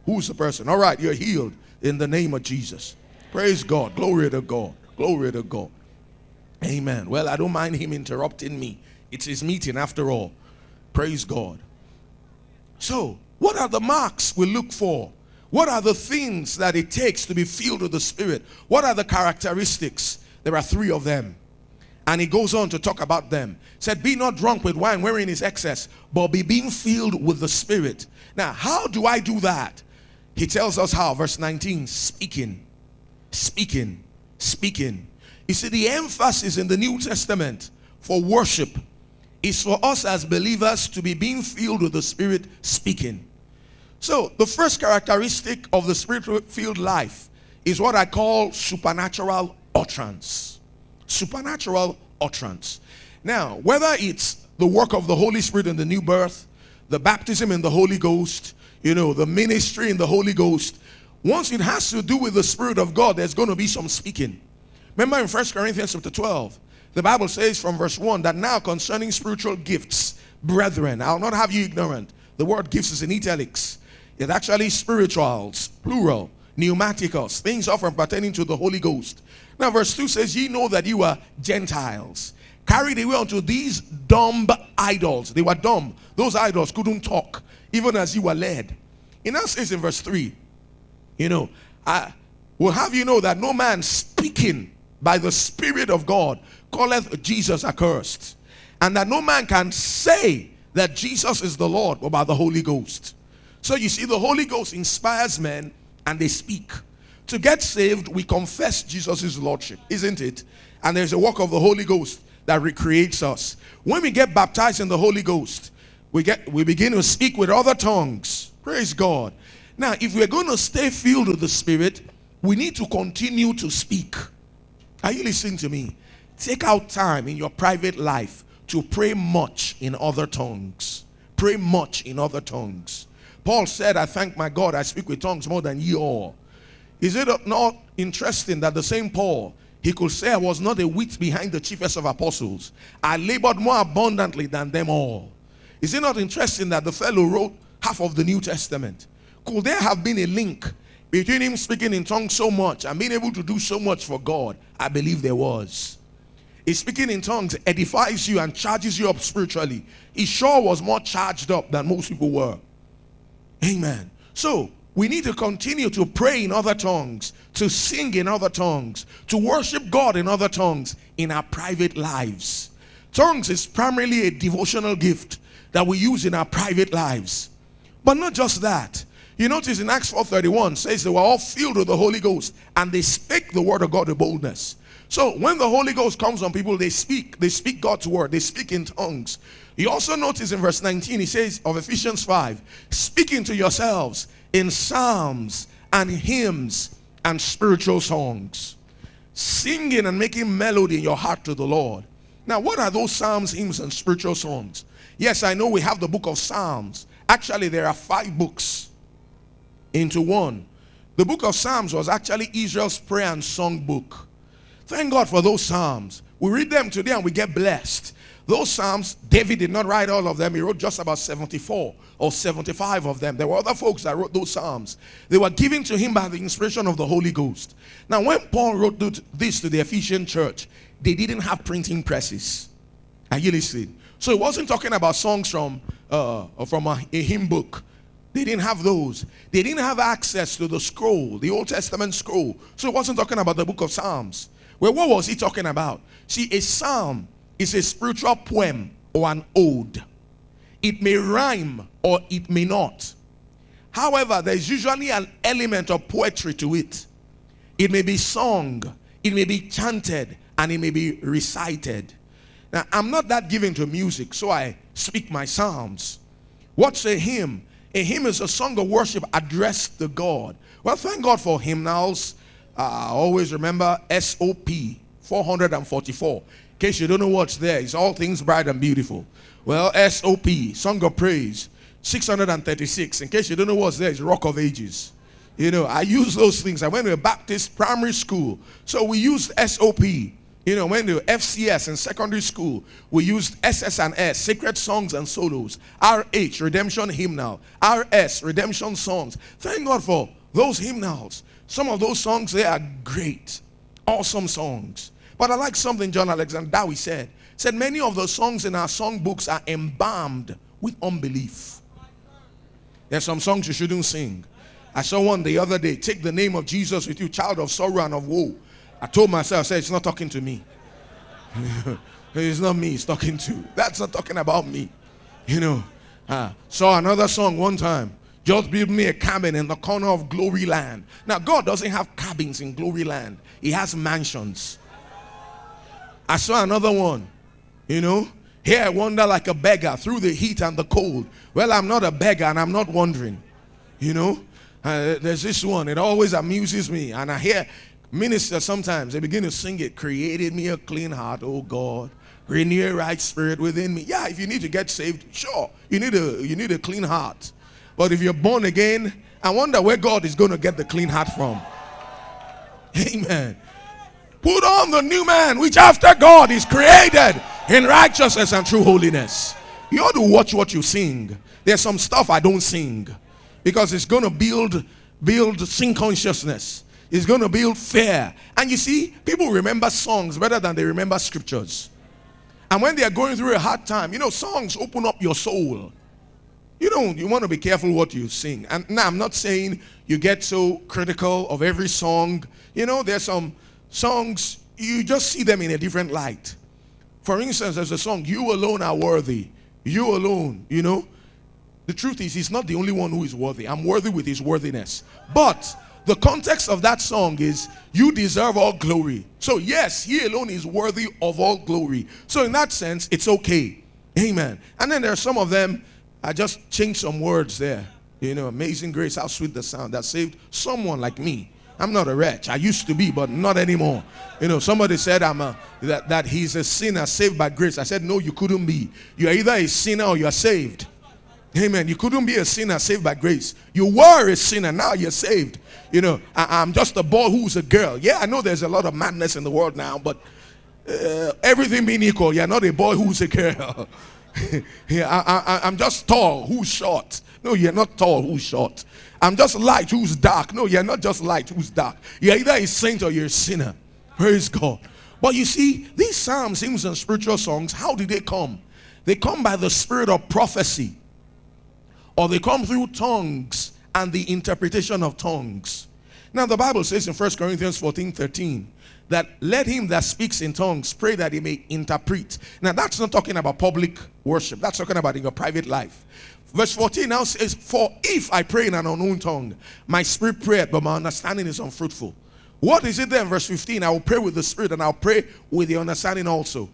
Who's the person? All right, you're healed in the name of Jesus. Praise God. Glory to God. Glory to God. Amen. Well, I don't mind him interrupting me. It's his meeting after all. Praise God. So, what are the marks we look for? What are the things that it takes to be filled with the Spirit? What are the characteristics? There are three of them. And he goes on to talk about them. Said, Be not drunk with wine wherein is excess, but be being filled with the Spirit. Now, how do I do that? He tells us how. Verse 19 speaking, speaking, speaking. You see, the emphasis in the New Testament for worship is for us as believers to be being filled with the Spirit speaking. So, the first characteristic of the Spirit filled life is what I call supernatural utterance. Supernatural utterance. Now, whether it's the work of the Holy Spirit in the new birth, the baptism in the Holy Ghost, you know, the ministry in the Holy Ghost, once it has to do with the Spirit of God, there's going to be some speaking. Remember in First Corinthians chapter 12, the Bible says from verse 1 that now concerning spiritual gifts, brethren, I'll not have you ignorant. The word gifts is in italics. It's actually spirituals, plural, pneumaticos, things often pertaining to the Holy Ghost. Now, verse 2 says, Ye know that you are Gentiles, carried away unto these dumb idols. They were dumb. Those idols couldn't talk, even as you were led. It now says in verse 3, you know, I will have you know that no man speaking by the Spirit of God calleth Jesus accursed, and that no man can say that Jesus is the Lord but by the Holy Ghost. So you see, the Holy Ghost inspires men and they speak. To get saved, we confess Jesus' Lordship, isn't it? And there's a work of the Holy Ghost that recreates us. When we get baptized in the Holy Ghost, we get we begin to speak with other tongues. Praise God. Now, if we're going to stay filled with the Spirit, we need to continue to speak. Are you listening to me? Take out time in your private life to pray much in other tongues. Pray much in other tongues. Paul said, I thank my God I speak with tongues more than ye all. Is it not interesting that the same Paul, he could say, I was not a whit behind the chiefest of apostles. I labored more abundantly than them all. Is it not interesting that the fellow wrote half of the New Testament? Could there have been a link between him speaking in tongues so much and being able to do so much for God? I believe there was. His speaking in tongues edifies you and charges you up spiritually. He sure was more charged up than most people were. Amen. So, we need to continue to pray in other tongues, to sing in other tongues, to worship God in other tongues in our private lives. Tongues is primarily a devotional gift that we use in our private lives. But not just that. You notice in Acts 4:31 says they were all filled with the Holy Ghost and they spake the word of God with boldness. So when the Holy Ghost comes on people, they speak. They speak God's word. They speak in tongues. You also notice in verse 19, he says of Ephesians 5, speaking to yourselves in psalms and hymns and spiritual songs, singing and making melody in your heart to the Lord. Now, what are those psalms, hymns, and spiritual songs? Yes, I know we have the book of Psalms. Actually, there are five books into one. The book of Psalms was actually Israel's prayer and song book. Thank God for those Psalms. We read them today and we get blessed. Those Psalms, David did not write all of them. He wrote just about 74 or 75 of them. There were other folks that wrote those Psalms. They were given to him by the inspiration of the Holy Ghost. Now, when Paul wrote this to the Ephesian church, they didn't have printing presses. Are you listening? So he wasn't talking about songs from, uh, from a, a hymn book. They didn't have those. They didn't have access to the scroll, the Old Testament scroll. So he wasn't talking about the book of Psalms. Well, what was he talking about? See, a psalm is a spiritual poem or an ode. It may rhyme or it may not. However, there's usually an element of poetry to it. It may be sung, it may be chanted, and it may be recited. Now, I'm not that given to music, so I speak my psalms. What's a hymn? A hymn is a song of worship addressed to God. Well, thank God for hymnals. Uh, always remember SOP 444. In case you don't know what's there, it's all things bright and beautiful. Well, SOP, Song of Praise, 636. In case you don't know what's there, it's Rock of Ages. You know, I use those things. I went to a Baptist primary school, so we used SOP. You know, when the FCS in secondary school, we used SS and S, Sacred Songs and Solos, RH, Redemption Hymnal, RS, Redemption Songs. Thank God for those hymnals. Some of those songs, they are great, awesome songs. But I like something John Alexander Dowie said. Said many of the songs in our songbooks are embalmed with unbelief. There's some songs you shouldn't sing. I saw one the other day. Take the name of Jesus with you, child of sorrow and of woe. I told myself, I said, it's not talking to me. it's not me, it's talking to. That's not talking about me. You know, uh, saw another song one time. Just build me a cabin in the corner of glory land. Now, God doesn't have cabins in glory land, He has mansions. I saw another one, you know. Here I wander like a beggar through the heat and the cold. Well, I'm not a beggar and I'm not wandering. You know, uh, there's this one, it always amuses me. And I hear Ministers sometimes they begin to sing it. Created me a clean heart, oh God. Renew a right spirit within me. Yeah, if you need to get saved, sure. You need a you need a clean heart. But if you're born again, I wonder where God is going to get the clean heart from. Amen. Put on the new man, which after God is created in righteousness and true holiness. You ought to watch what you sing. There's some stuff I don't sing because it's going to build build sin consciousness It's going to build fear. And you see, people remember songs better than they remember scriptures. And when they are going through a hard time, you know, songs open up your soul. You know, you want to be careful what you sing. And now I'm not saying you get so critical of every song. You know, there's some songs you just see them in a different light. For instance, there's a song, You Alone Are Worthy. You alone, you know. The truth is, he's not the only one who is worthy. I'm worthy with his worthiness. But the context of that song is you deserve all glory. So, yes, he alone is worthy of all glory. So, in that sense, it's okay. Amen. And then there are some of them, I just changed some words there. You know, amazing grace, how sweet the sound that saved someone like me. I'm not a wretch. I used to be, but not anymore. You know, somebody said I'm a, that, that he's a sinner saved by grace. I said, no, you couldn't be. You're either a sinner or you're saved. Amen. You couldn't be a sinner saved by grace. You were a sinner, now you're saved. You know, I, am just a boy who's a girl. Yeah, I know there's a lot of madness in the world now, but uh, everything being equal, you're not a boy who's a girl. I, I'm just tall who's short. No, you're not tall who's short. I'm just light who's dark. No, you're not just light who's dark. You're either a saint or you're a sinner. Praise God. But you see, these psalms, hymns, and spiritual songs, how did they come? They come by the spirit of prophecy or they come through tongues and the interpretation of tongues. Now, the Bible says in 1 Corinthians 14 13 that let him that speaks in tongues pray that he may interpret. Now, that's not talking about public worship, that's talking about in your private life. Verse 14 now says, For if I pray in an unknown tongue, my spirit prayeth, but my understanding is unfruitful. What is it then? Verse 15 I will pray with the spirit and I'll pray with the understanding also.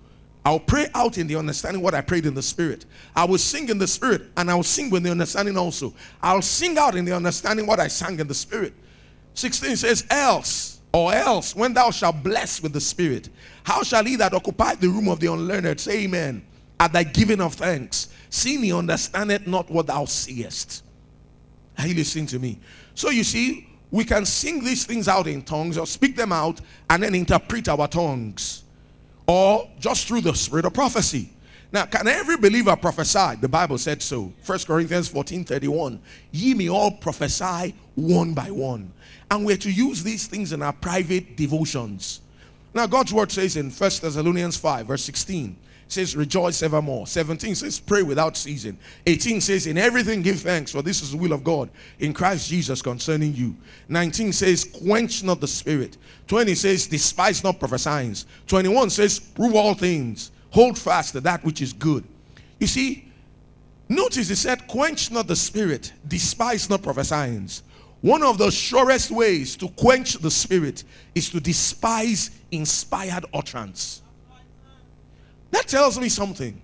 I'll pray out in the understanding what I prayed in the spirit. I will sing in the spirit and I'll sing with the understanding also. I'll sing out in the understanding what I sang in the spirit. 16 says, Else, or else, when thou shalt bless with the spirit, how shall he that occupy the room of the unlearned say amen at thy giving of thanks, seeing he understandeth not what thou seest? Are you listening to me? So you see, we can sing these things out in tongues or speak them out and then interpret our tongues or just through the spirit of prophecy. Now, can every believer prophesy? The Bible said so. 1 Corinthians 14 31. Ye may all prophesy one by one. And we're to use these things in our private devotions. Now, God's word says in 1 Thessalonians 5, verse 16, says, Rejoice evermore. 17 says, Pray without ceasing. 18 says, In everything give thanks, for this is the will of God in Christ Jesus concerning you. 19 says, Quench not the spirit. 20 says, Despise not prophesying. 21 says, Prove all things. Hold fast to that which is good. You see, notice he said, Quench not the spirit, despise not prophesying. One of the surest ways to quench the spirit is to despise inspired utterance. That tells me something.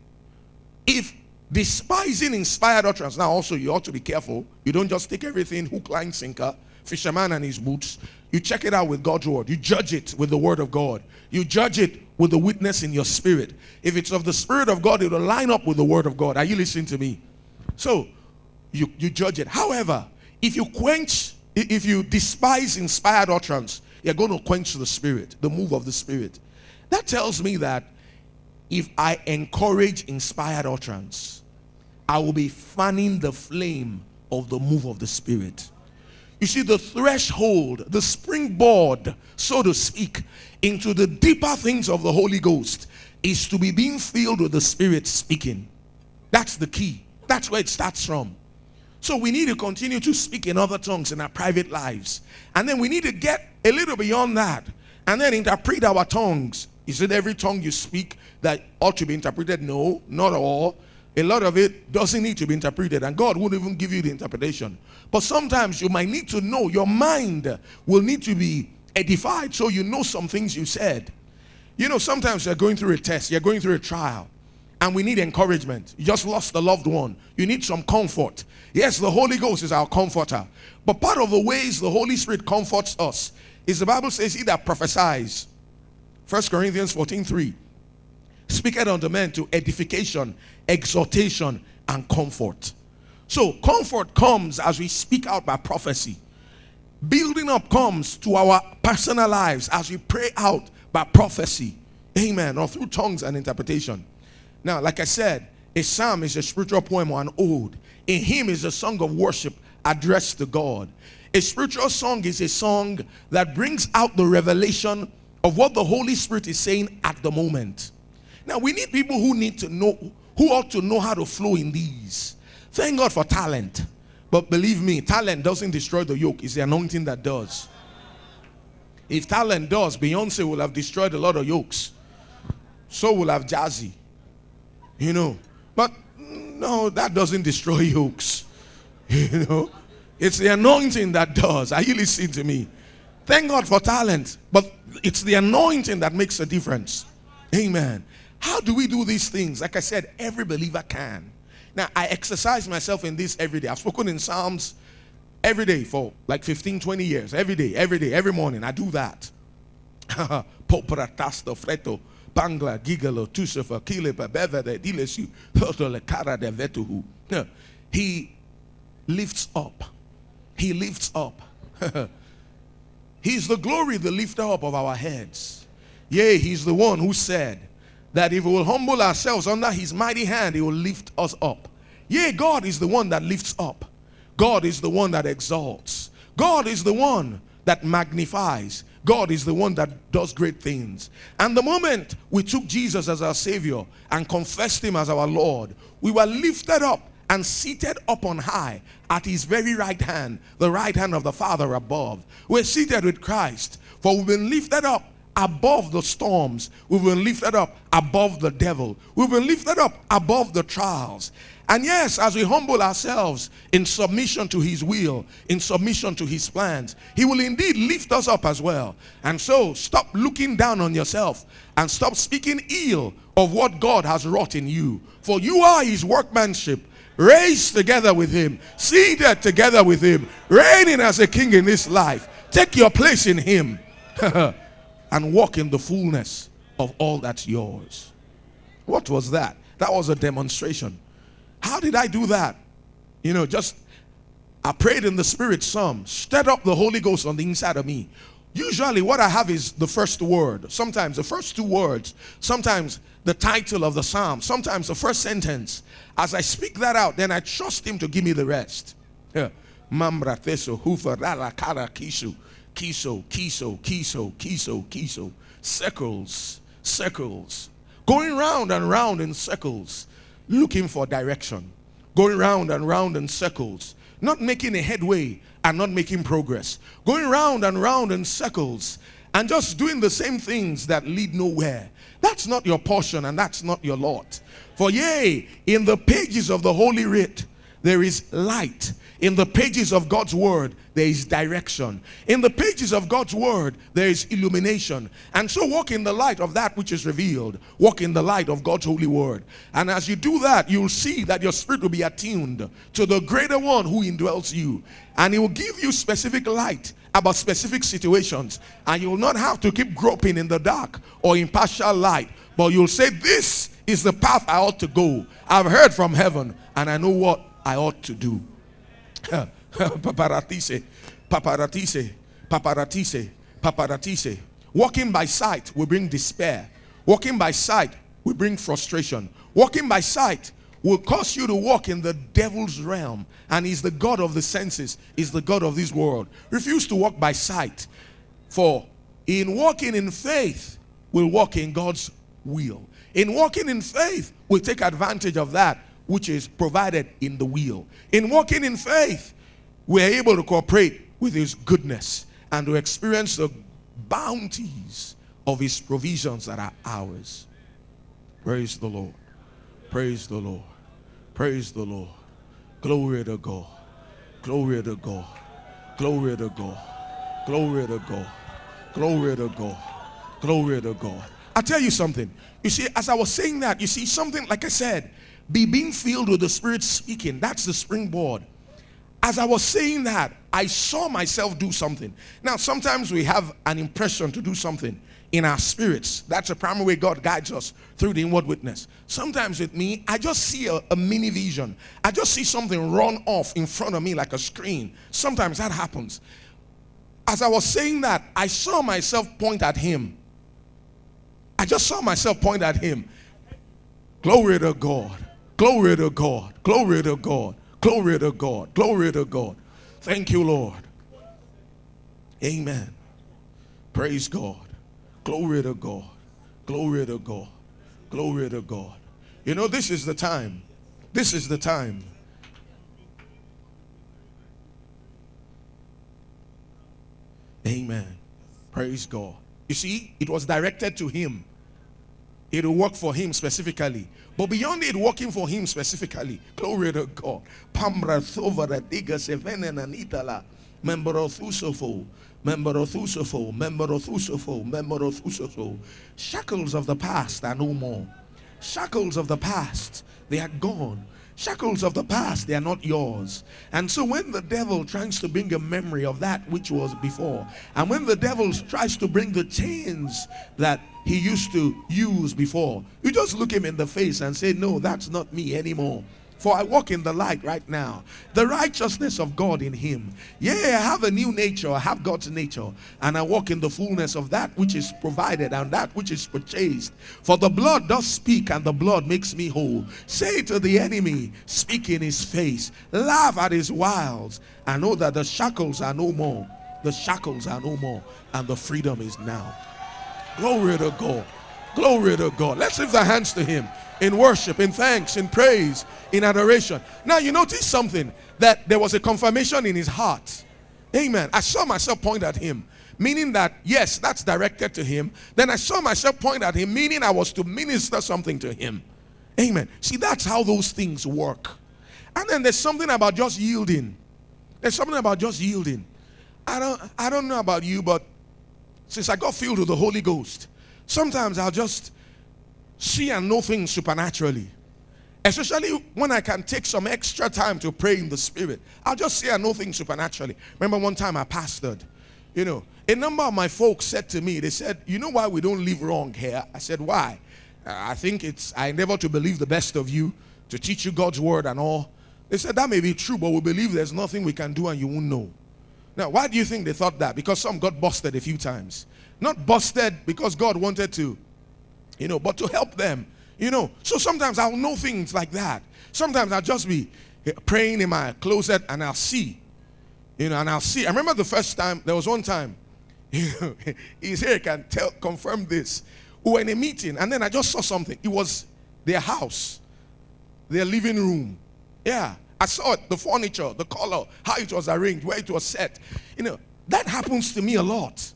If despising inspired utterance, now also you ought to be careful. You don't just take everything hook, line, sinker, fisherman and his boots. You check it out with God's word. You judge it with the word of God. You judge it with the witness in your spirit. If it's of the spirit of God, it will line up with the word of God. Are you listening to me? So you, you judge it. However, if you quench, if you despise inspired utterance, you're going to quench the spirit, the move of the spirit. That tells me that if I encourage inspired utterance, I will be fanning the flame of the move of the spirit. You see, the threshold, the springboard, so to speak, into the deeper things of the Holy Ghost is to be being filled with the Spirit speaking. That's the key. That's where it starts from. So we need to continue to speak in other tongues in our private lives. And then we need to get a little beyond that and then interpret our tongues. Is it every tongue you speak that ought to be interpreted? No, not all. A lot of it doesn't need to be interpreted, and God won't even give you the interpretation. But sometimes you might need to know, your mind will need to be edified so you know some things you said. You know, sometimes you're going through a test, you're going through a trial, and we need encouragement. You just lost a loved one. You need some comfort. Yes, the Holy Ghost is our comforter. But part of the ways the Holy Spirit comforts us is the Bible says he that prophesies. 1 Corinthians 14 3. Speaketh unto men to edification, exhortation, and comfort. So, comfort comes as we speak out by prophecy. Building up comes to our personal lives as we pray out by prophecy. Amen. Or through tongues and interpretation. Now, like I said, a psalm is a spiritual poem or an ode. A hymn is a song of worship addressed to God. A spiritual song is a song that brings out the revelation of what the Holy Spirit is saying at the moment. Now, we need people who need to know, who ought to know how to flow in these. Thank God for talent. But believe me, talent doesn't destroy the yoke, it's the anointing that does. If talent does, Beyonce will have destroyed a lot of yokes. So will have Jay-Z. You know. But no, that doesn't destroy yokes. You know. It's the anointing that does. Are you listening to me? Thank God for talent, but it's the anointing that makes a difference. Amen. How do we do these things? Like I said, every believer can. Now, I exercise myself in this every day. I've spoken in Psalms every day for like 15, 20 years. Every day, every day, every morning. I do that. Bangla, Gigalo, Tusafa, Kilepa, Bevede, Dilesu, Hotole, Kara de Vetuhu. He lifts up. He lifts up. he's the glory, the lifter up of our heads. Yea, he's the one who said that if we will humble ourselves under his mighty hand, he will lift us up. Yea, God is the one that lifts up. God is the one that exalts. God is the one that magnifies. God is the one that does great things. And the moment we took Jesus as our Savior and confessed Him as our Lord, we were lifted up and seated up on high at His very right hand, the right hand of the Father above. We're seated with Christ, for we've been lifted up above the storms. We've been lifted up above the devil. We've been lifted up above the trials. And yes, as we humble ourselves in submission to His will, in submission to His plans, He will indeed lift us up as well. And so, stop looking down on yourself and stop speaking ill of what God has wrought in you. For you are His workmanship, raised together with Him, seated together with Him, reigning as a king in this life. Take your place in Him and walk in the fullness of all that's yours. What was that? That was a demonstration how did I do that? You know, just I prayed in the spirit some, stirred up the Holy Ghost on the inside of me. Usually, what I have is the first word, sometimes the first two words, sometimes the title of the psalm, sometimes the first sentence. As I speak that out, then I trust Him to give me the rest. Mambra teso kara kisu kiso kiso kiso kiso kiso circles circles going round and round in circles looking for direction, going round and round in circles, not making a headway and not making progress, going round and round in circles and just doing the same things that lead nowhere. That's not your portion and that's not your lot. For yea, in the pages of the Holy Writ, there is light. In the pages of God's word, there is direction. In the pages of God's word, there is illumination. And so walk in the light of that which is revealed. Walk in the light of God's holy word. And as you do that, you'll see that your spirit will be attuned to the greater one who indwells you. And he will give you specific light about specific situations. And you will not have to keep groping in the dark or in partial light. But you'll say, This is the path I ought to go. I've heard from heaven and I know what I ought to do. paparatise, paparatise, paparatise, paparatise. Walking by sight will bring despair. Walking by sight will bring frustration. Walking by sight will cause you to walk in the devil's realm. And he's the God of the senses, he's the God of this world. Refuse to walk by sight. For in walking in faith, we'll walk in God's will. In walking in faith, we'll take advantage of that which is provided in the will. In walking in faith, we're able to cooperate with His goodness and to experience the bounties of His provisions that are ours. Praise the Lord. Praise the Lord. Praise the Lord. Glory to God. Glory to God. Glory to God. Glory to God. Glory to God. Glory to God. I tell you something. You see, as I was saying that, you see something like I said, be being filled with the Spirit speaking. That's the springboard. As I was saying that, I saw myself do something. Now, sometimes we have an impression to do something in our spirits. That's the primary way God guides us through the inward witness. Sometimes with me, I just see a, a, mini vision. I just see something run off in front of me like a screen. Sometimes that happens. As I was saying that, I saw myself point at him. I just saw myself point at him. Glory to God. Glory to God. Glory to God. Glory to God. Glory to God. Thank you, Lord. Amen. Praise God. Glory to God. Glory to God. Glory to God. You know, this is the time. This is the time. Amen. Praise God. You see, it was directed to him. It will work for him specifically. But beyond it working for him specifically, glory to God. Pamra sovara diga sevenen anitala. Member of Thusofo, member of Thusofo, member of Thusofo, member of Thusofo. Shackles of the past are no more. Shackles of the past, they are gone. Shackles of the past, they are not yours. And so when the devil tries to bring a memory of that which was before, and when the devil tries to bring the chains that he used to use before, you just look him in the face and say, No, that's not me anymore. For I walk in the light right now. The righteousness of God in him. Yeah, I have a new nature. I have God's nature. And I walk in the fullness of that which is provided and that which is purchased. For the blood does speak and the blood makes me whole. Say to the enemy, speak in his face. Laugh at his wiles. I know that the shackles are no more. The shackles are no more. And the freedom is now. Glory to God. Glory to God. Let's lift our hands to him in worship, in thanks, in praise, in adoration. Now, you notice something that there was a confirmation in his heart. Amen. I saw myself point at him, meaning that, yes, that's directed to him. Then I saw myself point at him, meaning I was to minister something to him. Amen. See, that's how those things work. And then there's something about just yielding. There's something about just yielding. I don't, I don't know about you, but since I got filled with the Holy Ghost, sometimes I'll just see and know things supernaturally. Especially when I can take some extra time to pray in the spirit. I'll just see and know things supernaturally. Remember one time I pastored. You know, a number of my folks said to me, they said, You know why we don't live wrong here? I said, Why? I think it's, I endeavor to believe the best of you, to teach you God's word and all. They said, That may be true, but we believe there's nothing we can do and you won't know. Now, why do you think they thought that? Because some got busted a few times. Not busted because God wanted to you know, but to help them, you know. So sometimes I'll know things like that. Sometimes I'll just be praying in my closet and I'll see, you know, and I'll see. I remember the first time, there was one time, you know, he's here, can tell, confirm this. We were in a meeting and then I just saw something. It was their house, their living room. Yeah, I saw it, the furniture, the color, how it was arranged, where it was set. You know, that happens to me a lot.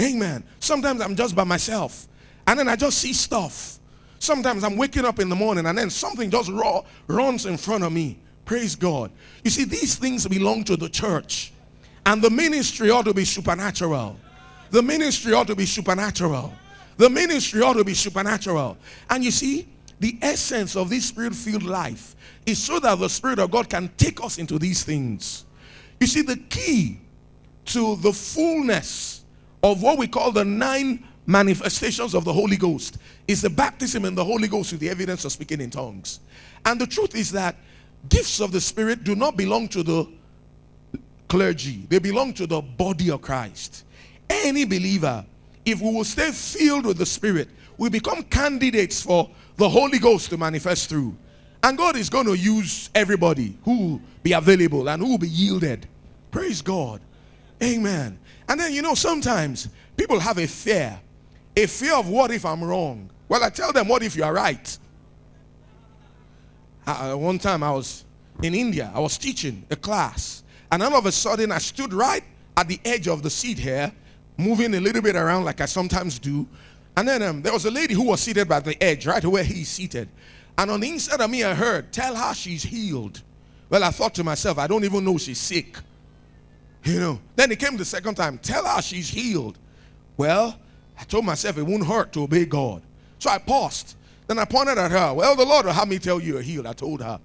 Amen. Sometimes I'm just by myself and then I just see stuff. Sometimes I'm waking up in the morning and then something just raw runs in front of me. Praise God. You see, these things belong to the church. And the ministry ought to be supernatural. The ministry ought to be supernatural. The ministry ought to be supernatural. And you see, the essence of this spirit filled life is so that the Spirit of God can take us into these things. You see, the key to the fullness of what we call the nine manifestations of the Holy Ghost is the baptism in the Holy Ghost with the evidence of speaking in tongues. And the truth is that gifts of the Spirit do not belong to the clergy, they belong to the body of Christ. Any believer, if we will stay filled with the Spirit, we become candidates for the Holy Ghost to manifest through. And God is going to use everybody who will be available and who will be yielded. Praise God. Amen. And then, you know, sometimes people have a fear a fear of what if I'm wrong. Well, I tell them, what if you are right? Uh, one time I was in India, I was teaching a class, and all of a sudden I stood right at the edge of the seat here, moving a little bit around like I sometimes do. And then um, there was a lady who was seated by the edge, right where he's seated. And on the inside of me, I heard, Tell her she's healed. Well, I thought to myself, I don't even know she's sick. You know. Then it came the second time, Tell her she's healed. Well, I told myself it won't hurt to obey God. So I paused. Then I pointed at her. Well, the Lord will have me tell you you're healed. I told her.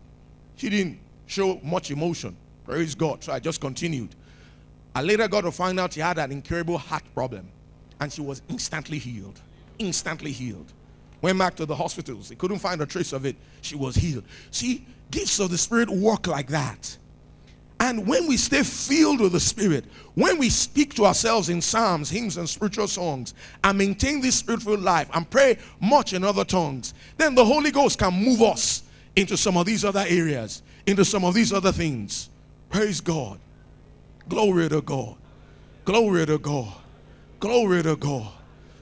She didn't show much emotion. Praise God. So I just continued. I later got to find out she had an incurable heart problem. And she was instantly healed. Instantly healed. Went back to the hospitals. They couldn't find a trace of it. She was healed. See, gifts of the Spirit work like that. And when we stay filled with the Spirit, when we speak to ourselves in psalms, hymns, and spiritual songs, and maintain this spiritual life and pray much in other tongues, then the Holy Ghost can move us into some of these other areas, into some of these other things. Praise God. Glory to God. Glory to God. Glory to God.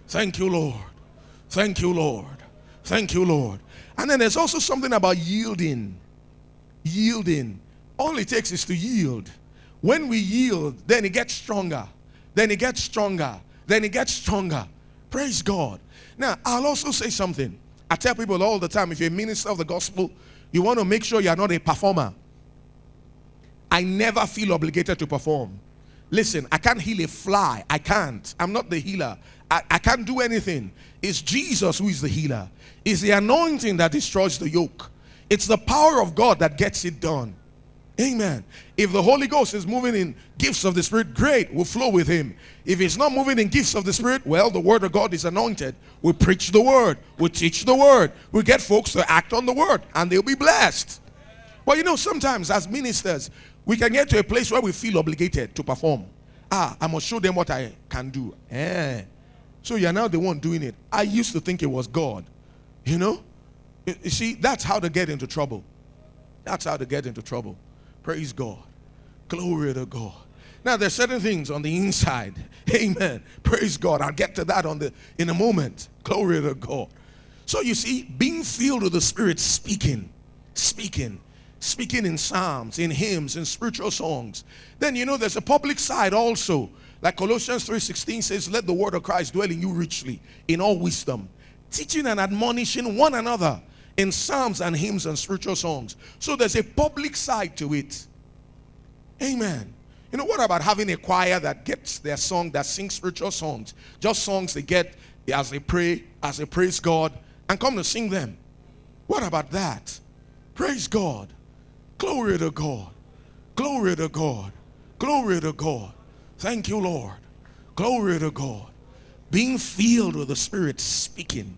Thank you, Lord. Thank you, Lord. Thank you, Lord. And then there's also something about yielding. Yielding. All it takes is to yield. When we yield, then it gets stronger. Then it gets stronger. Then it gets stronger. Praise God. Now, I'll also say something. I tell people all the time if you're a minister of the gospel, you want to make sure you're not a performer. I never feel obligated to perform. Listen, I can't heal a fly. I can't. I'm not the healer. I, I can't do anything. It's Jesus who is the healer. It's the anointing that destroys the yoke. It's the power of God that gets it done. Amen. If the Holy Ghost is moving in gifts of the Spirit, great, we'll flow with Him. If it's not moving in gifts of the Spirit, well, the Word of God is anointed. We preach the Word, we teach the Word, we get folks to act on the Word, and they'll be blessed. But you know, sometimes as ministers, we can get to a place where we feel obligated to perform. Ah, I must show them what I can do. Eh. So you're now the one doing it. I used to think it was God. You know? You see, that's how to get into trouble. That's how to get into trouble. Praise God. Glory to God. Now there's certain things on the inside. Amen. Praise God. I'll get to that on the in a moment. Glory to God. So you see, being filled with the Spirit, speaking, speaking, speaking in psalms, in hymns, in spiritual songs. Then you know there's a public side also. Like Colossians 3:16 says, let the word of Christ dwell in you richly in all wisdom, teaching and admonishing one another in psalms and hymns and spiritual songs. So there's a public side to it. Amen. You know, what about having a choir that gets their song, that sings spiritual songs? Just songs they get as they pray, as they praise God, and come to sing them. What about that? Praise God. Glory to God. Glory to God. Glory to God. Thank you, Lord. Glory to God. Being filled with the Spirit, speaking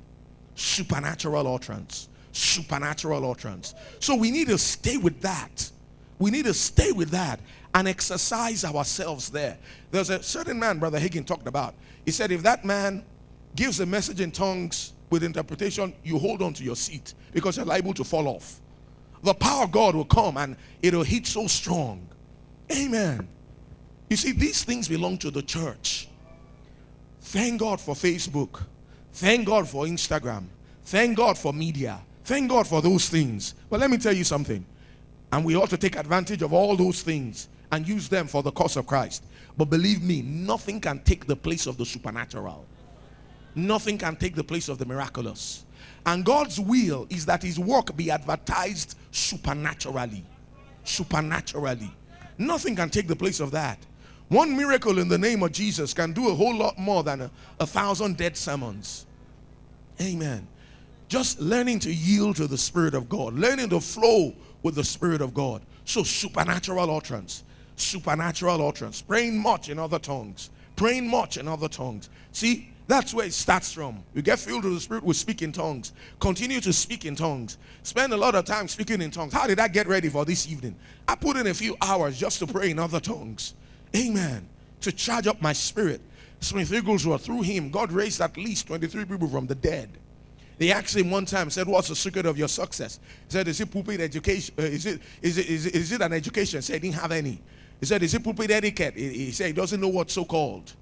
supernatural utterance supernatural utterance. So we need to stay with that. We need to stay with that and exercise ourselves there. There's a certain man, Brother Hagin talked about. He said, if that man gives a message in tongues with interpretation, you hold on to your seat because you're liable to fall off. The power of God will come and it'll hit so strong. Amen. You see, these things belong to the church. Thank God for Facebook. Thank God for Instagram. Thank God for media. Thank God for those things. But let me tell you something. And we ought to take advantage of all those things and use them for the cause of Christ. But believe me, nothing can take the place of the supernatural. Nothing can take the place of the miraculous. And God's will is that his work be advertised supernaturally. supernaturally. Nothing can take the place of that. One miracle in the name of Jesus can do a whole lot more than a, a thousand dead sermons. Amen. Just learning to yield to the Spirit of God, learning to flow with the Spirit of God. So, supernatural utterance, supernatural utterance, praying much in other tongues, praying much in other tongues. See, that's where it starts from. You get filled with the Spirit, we speak in tongues. Continue to speak in tongues. Spend a lot of time speaking in tongues. How did I get ready for this evening? I put in a few hours just to pray in other tongues. Amen. To charge up my spirit. Smith Wigglesworth, through him, God raised at least 23 people from the dead. They asked him one time, said, What's the secret of your success? He said, Is it pulpit education? Uh, is, it, is, it, is, it, is it an education? He said, He didn't have any. He said, Is it pulpit etiquette? He, he said, He doesn't know what's so called.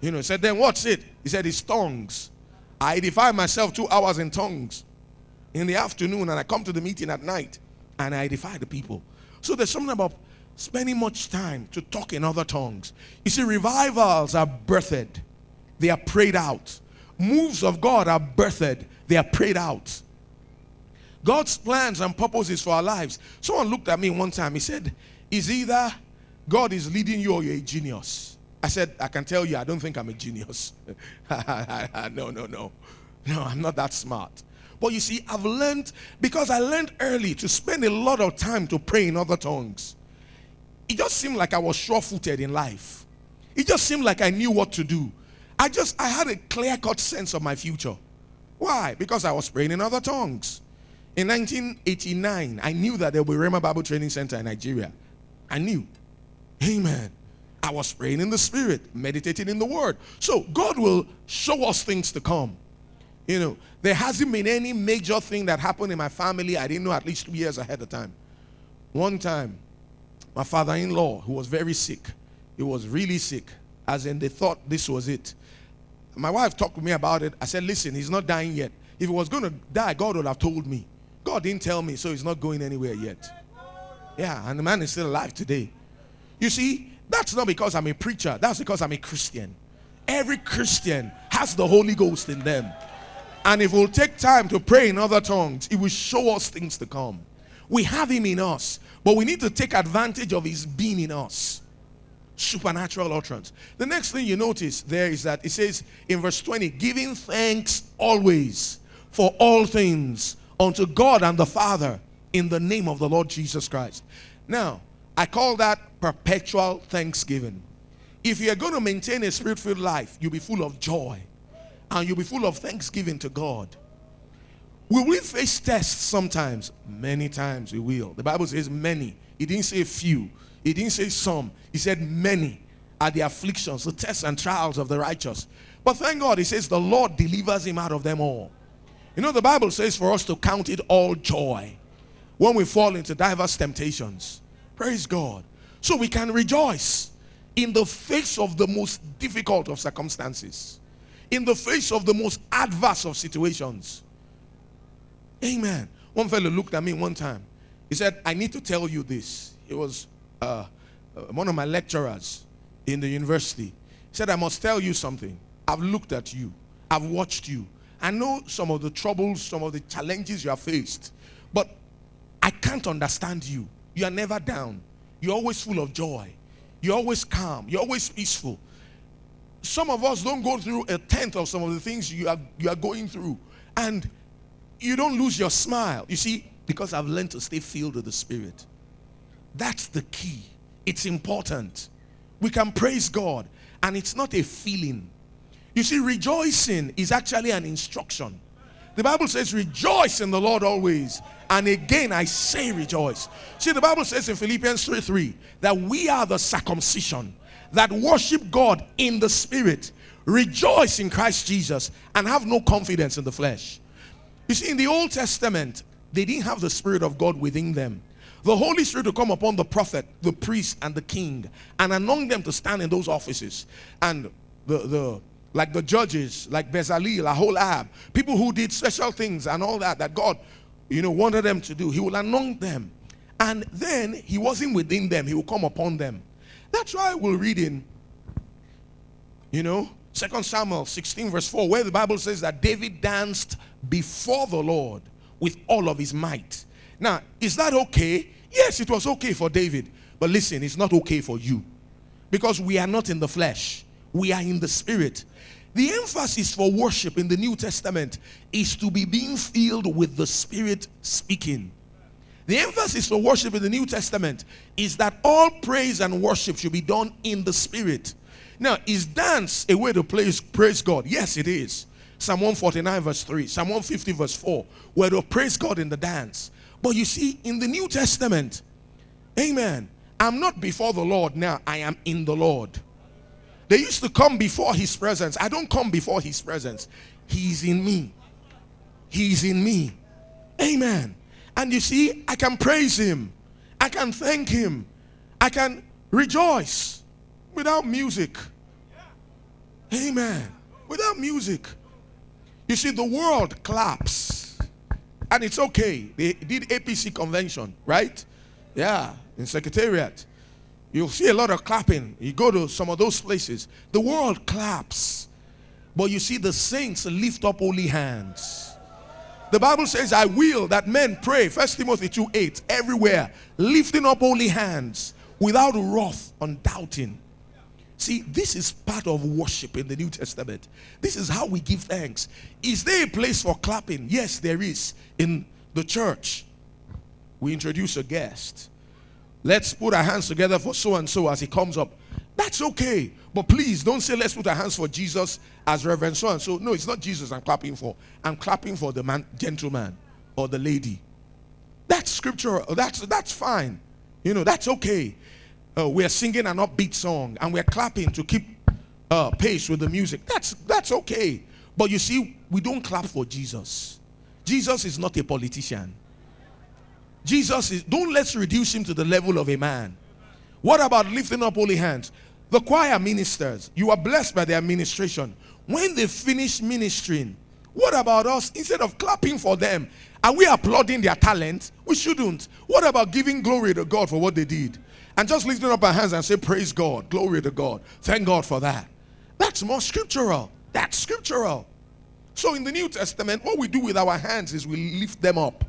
You know, he said, Then what's it? He said, It's tongues. I edify myself two hours in tongues in the afternoon, and I come to the meeting at night and I edify the people. So there's something about spending much time to talk in other tongues. You see, revivals are birthed, they are prayed out. Moves of God are birthed, they are prayed out. God's plans and purposes for our lives. Someone looked at me one time, he said, Is either God is leading you or you're a genius. I said, I can tell you, I don't think I'm a genius. no, no, no. No, I'm not that smart. But you see, I've learned, because I learned early to spend a lot of time to pray in other tongues. It just seemed like I was sure footed in life. It just seemed like I knew what to do. I just, I had a clear cut sense of my future. Why? Because I was praying in other tongues. In 1989, I knew that there would be Rhema Bible Training Center in Nigeria. I knew. Amen. I was praying in the spirit, meditating in the word. So God will show us things to come. You know, there hasn't been any major thing that happened in my family I didn't know at least two years ahead of time. One time, my father in law, who was very sick, he was really sick, as in they thought this was it. My wife talked to me about it. I said, Listen, he's not dying yet. If he was going to die, God would have told me. God didn't tell me, so he's not going anywhere yet. Yeah, and the man is still alive today. You see, that's not because I'm a preacher, that's because I'm a Christian. Every Christian has the Holy Ghost in them. And if we'll take time to pray in other tongues, it will show us things to come. We have Him in us, but we need to take advantage of His being in us. Supernatural utterance. The next thing you notice there is that it says in verse 20, giving thanks always for all things unto God and the Father in the name of the Lord Jesus Christ. Now, I call that perpetual thanksgiving. If you're going to maintain a spirit filled life, you'll be full of joy and you'll be full of thanksgiving to God. Will we face tests sometimes? Many times we will. The Bible says many. It didn't say few, it didn't say some. He said many are the afflictions, the tests and trials of the righteous. But thank God, he says the Lord delivers him out of them all. You know, the Bible says for us to count it all joy when we fall into diverse temptations. Praise God. So we can rejoice in the face of the most difficult of circumstances, in the face of the most adverse of situations. Amen. One fellow looked at me one time. He said, I need to tell you this. He was uh, uh, one of my lecturers in the university. Said, I must tell you something. I've looked at you, I've watched you. I know some of the troubles, some of the challenges you have faced, but I can't understand you. You are never down. You're always full of joy. You're always calm. You're always peaceful. Some of us don't go through a tenth of some of the things you are, you are going through. And you don't lose your smile. You see, because I've learned to stay filled with the Spirit. That's the key. It's important. We can praise God, and it's not a feeling. You see, rejoicing is actually an instruction. The Bible says, Rejoice in the Lord always. And again, I say rejoice. See, the Bible says in Philippians 3 3 that we are the circumcision that worship God in the spirit, rejoice in Christ Jesus, and have no confidence in the flesh. You see, in the Old Testament, they didn't have the Spirit of God within them. The Holy Spirit will come upon the prophet, the priest, and the king, and anoint them to stand in those offices. And the, the like the judges, like Bezalel, Aholiab, people who did special things and all that, that God, you know, wanted them to do. He will anoint them. And then he wasn't within them, he will come upon them. That's why we'll read in, you know, Second Samuel 16, verse 4, where the Bible says that David danced before the Lord with all of his might. Now, is that okay Yes, it was okay for David. But listen, it's not okay for you. Because we are not in the flesh, we are in the spirit. The emphasis for worship in the New Testament is to be being filled with the Spirit speaking. The emphasis for worship in the New Testament is that all praise and worship should be done in the Spirit. Now, is dance a way to praise, praise God? Yes, it is. Psalm 149, verse 3, Psalm 150, verse 4, where to praise God in the dance. But you see, in the New Testament, amen, I'm not before the Lord now, I am in the Lord. They used to come before his presence. I don't come before his presence. He's in me. He's in me. Amen. And you see, I can praise him. I can thank him. I can rejoice without music. Amen. Without music. You see, the world claps. And it's okay. They did APC convention, right? Yeah, in Secretariat. You'll see a lot of clapping. You go to some of those places, the world claps. But you see the saints lift up holy hands. The Bible says, I will that men pray, First Timothy 2 8, everywhere, lifting up holy hands without wrath and doubting. See, this is part of worship in the New Testament. This is how we give thanks. Is there a place for clapping? Yes, there is in the church. We introduce a guest. Let's put our hands together for so and so as he comes up. That's okay. But please don't say, let's put our hands for Jesus as Reverend so and so. No, it's not Jesus I'm clapping for. I'm clapping for the man, gentleman or the lady. That's scriptural. That's, that's fine. You know, that's okay. Uh, we're singing an upbeat song and we're clapping to keep uh, pace with the music. That's, that's okay. But you see, we don't clap for Jesus. Jesus is not a politician. Jesus is, don't let's reduce him to the level of a man. What about lifting up holy hands? The choir ministers, you are blessed by their administration. When they finish ministering, what about us? Instead of clapping for them, are we applauding their talent? We shouldn't. What about giving glory to God for what they did? And just lifting up our hands and say, Praise God, glory to God. Thank God for that. That's more scriptural. That's scriptural. So in the New Testament, what we do with our hands is we lift them up.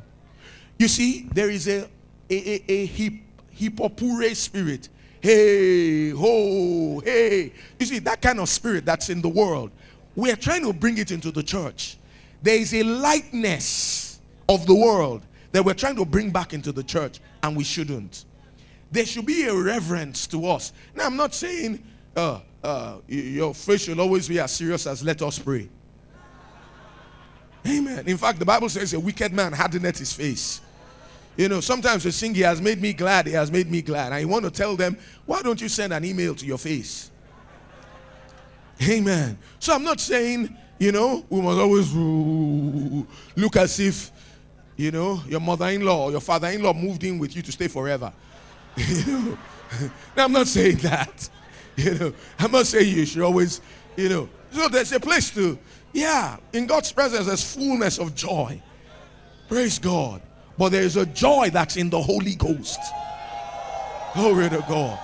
You see, there is a, a, a, a hip, hippopure spirit. Hey, ho, hey. You see, that kind of spirit that's in the world, we are trying to bring it into the church. There is a lightness of the world that we're trying to bring back into the church, and we shouldn't. There should be a reverence to us. Now, I'm not saying uh, uh, your faith should always be as serious as let us pray. Amen. In fact, the Bible says a wicked man hardened his face. You know, sometimes they sing, He has made me glad, He has made me glad. And you want to tell them, why don't you send an email to your face? Amen. So I'm not saying, you know, we must always look as if, you know, your mother in law or your father in law moved in with you to stay forever. You know, now, I'm not saying that. You know, I'm not saying you should always, you know. So there's a place to, yeah, in God's presence, there's fullness of joy. Praise God. But there is a joy that's in the Holy Ghost. Glory to God.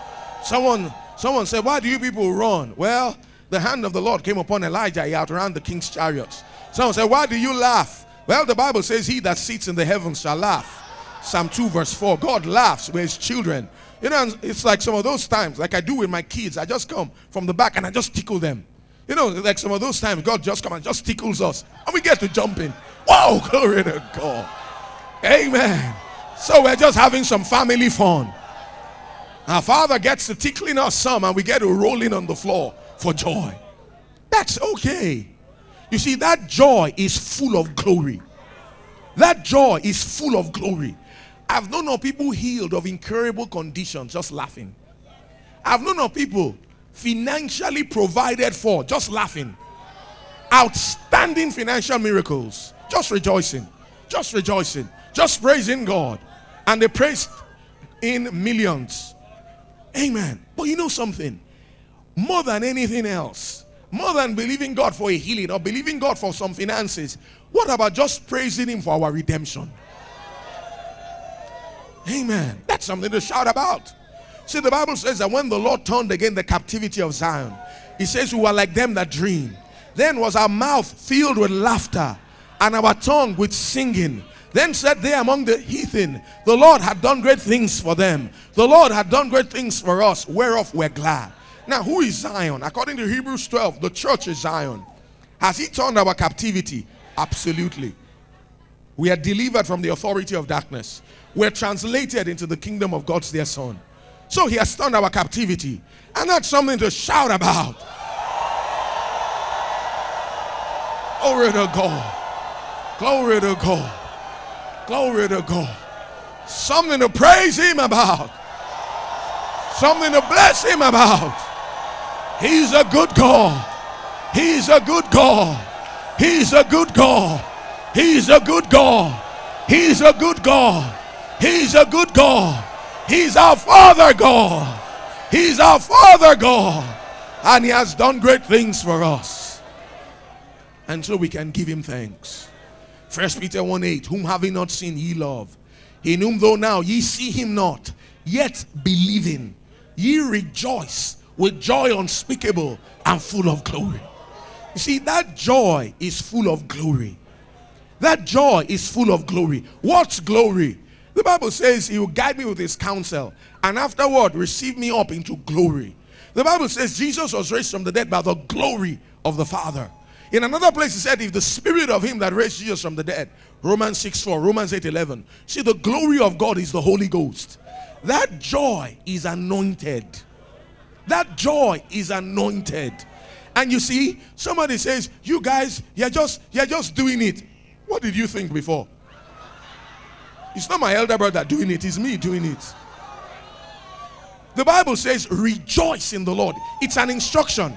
Someone, someone said, Why do you people run? Well, the hand of the Lord came upon Elijah. He outran the king's chariots. Someone said, Why do you laugh? Well, the Bible says, He that sits in the heavens shall laugh. Psalm 2, verse 4. God laughs with his children. You know, it's like some of those times, like I do with my kids. I just come from the back and I just tickle them. You know, like some of those times, God just come and just tickles us. And we get to jumping. Wow, glory to God. Amen. So we're just having some family fun. Our father gets to tickling us some and we get to rolling on the floor for joy. That's okay. You see, that joy is full of glory. That joy is full of glory. I've known of people healed of incurable conditions just laughing. I've known of people financially provided for just laughing. Outstanding financial miracles just rejoicing. Just rejoicing just praising God. And they praised in millions. Amen. But you know something? More than anything else, more than believing God for a healing or believing God for some finances, what about just praising Him for our redemption? Amen. That's something to shout about. See, the Bible says that when the Lord turned again the captivity of Zion, He says, We were like them that dream. Then was our mouth filled with laughter and our tongue with singing. Then said they among the heathen, The Lord had done great things for them. The Lord had done great things for us, whereof we're glad. Now, who is Zion? According to Hebrews 12, the church is Zion. Has he turned our captivity? Absolutely. We are delivered from the authority of darkness. We're translated into the kingdom of God's dear Son. So he has turned our captivity. And that's something to shout about. Glory to God. Glory to God. Glory to God. Something to praise him about. Something to bless him about. He's a good God. He's a good God. He's a good God. He's a good God. He's a good God. He's a good God. He's our Father God. He's our Father God. And He has done great things for us. And so we can give Him thanks. First Peter 1 8, whom having not seen ye love, in whom though now ye see him not, yet believing, ye rejoice with joy unspeakable and full of glory. You see, that joy is full of glory. That joy is full of glory. What's glory? The Bible says he will guide me with his counsel and afterward receive me up into glory. The Bible says Jesus was raised from the dead by the glory of the Father. In another place, he said, If the spirit of him that raised Jesus from the dead, Romans 6 4, Romans 8 11. See, the glory of God is the Holy Ghost. That joy is anointed. That joy is anointed. And you see, somebody says, You guys, you're just you're just doing it. What did you think before? It's not my elder brother doing it, it's me doing it. The Bible says, rejoice in the Lord. It's an instruction.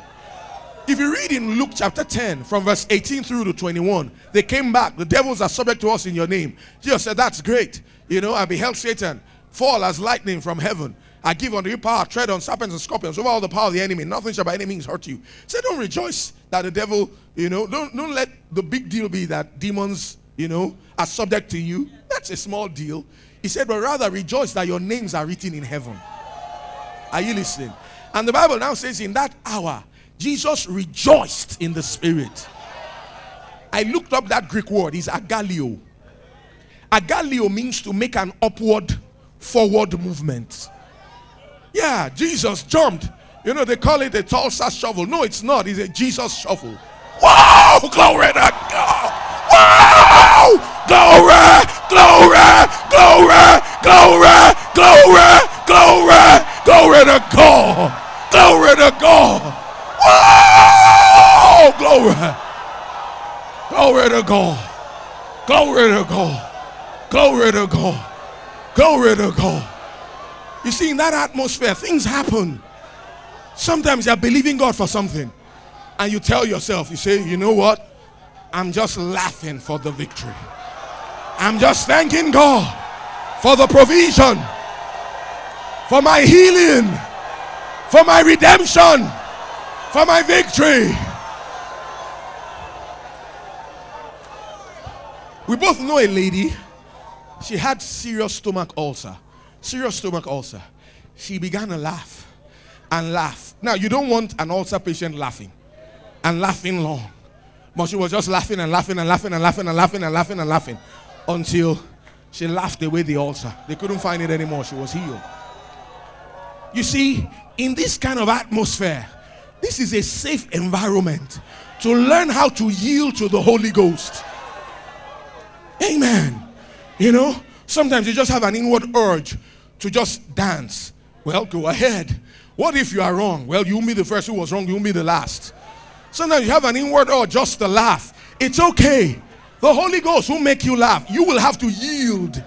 If you read in Luke chapter 10, from verse 18 through to 21, they came back. The devils are subject to us in your name. Jesus said, That's great. You know, I beheld Satan fall as lightning from heaven. I give unto you power, tread on serpents and scorpions, over all the power of the enemy. Nothing shall by any means hurt you. Say, don't rejoice that the devil, you know, don't, don't let the big deal be that demons, you know, are subject to you. That's a small deal. He said, but rather rejoice that your names are written in heaven. Are you listening? And the Bible now says, in that hour, Jesus rejoiced in the spirit. I looked up that Greek word, it's agalio. Agalio means to make an upward, forward movement. Yeah, Jesus jumped. You know, they call it a Tulsa shuffle. No, it's not. It's a Jesus shuffle. Wow! Glory to God! Glory! Glory! Glory! Glory! Glory! Glory! Glory to God! Glory to God! Wow! Glory! Glory to God! Glory to God! Glory to God! Glory to God! You see, in that atmosphere, things happen. Sometimes you're believing God for something, and you tell yourself, you say, you know what? I'm just laughing for the victory. I'm just thanking God for the provision, for my healing, for my redemption, for my victory. We both know a lady, she had serious stomach ulcer serious stomach ulcer. She began to laugh and laugh. Now, you don't want an ulcer patient laughing and laughing long. But she was just laughing and laughing and laughing and laughing and laughing and laughing and laughing until she laughed away the ulcer. They couldn't find it anymore. She was healed. You see, in this kind of atmosphere, this is a safe environment to learn how to yield to the Holy Ghost. Amen. You know, sometimes you just have an inward urge to just dance. Well, go ahead. What if you are wrong? Well, you'll be the first who was wrong, you'll be the last. Sometimes you have an inward or just to laugh. It's okay. The Holy Ghost will make you laugh. You will have to yield.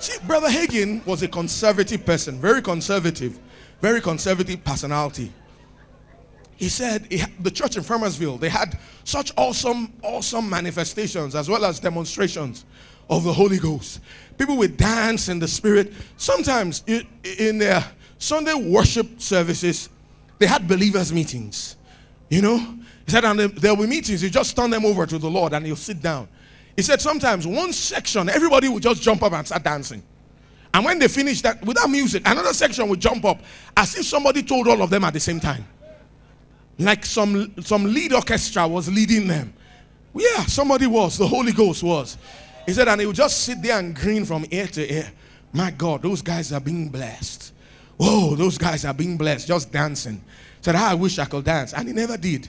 See, Brother Hagin was a conservative person, very conservative, very conservative personality. He said he, the church in Farmersville, they had such awesome, awesome manifestations as well as demonstrations of the Holy Ghost. People would dance in the Spirit. Sometimes in their Sunday worship services, they had believers' meetings. You know? He said, and there'll be meetings, you just turn them over to the Lord and you'll sit down. He said, sometimes one section, everybody would just jump up and start dancing. And when they finished that, without music, another section would jump up as if somebody told all of them at the same time. Like some, some lead orchestra was leading them. Yeah, somebody was, the Holy Ghost was. He said, and he would just sit there and grin from ear to ear. My God, those guys are being blessed. Whoa, those guys are being blessed, just dancing. Said, I wish I could dance. And he never did.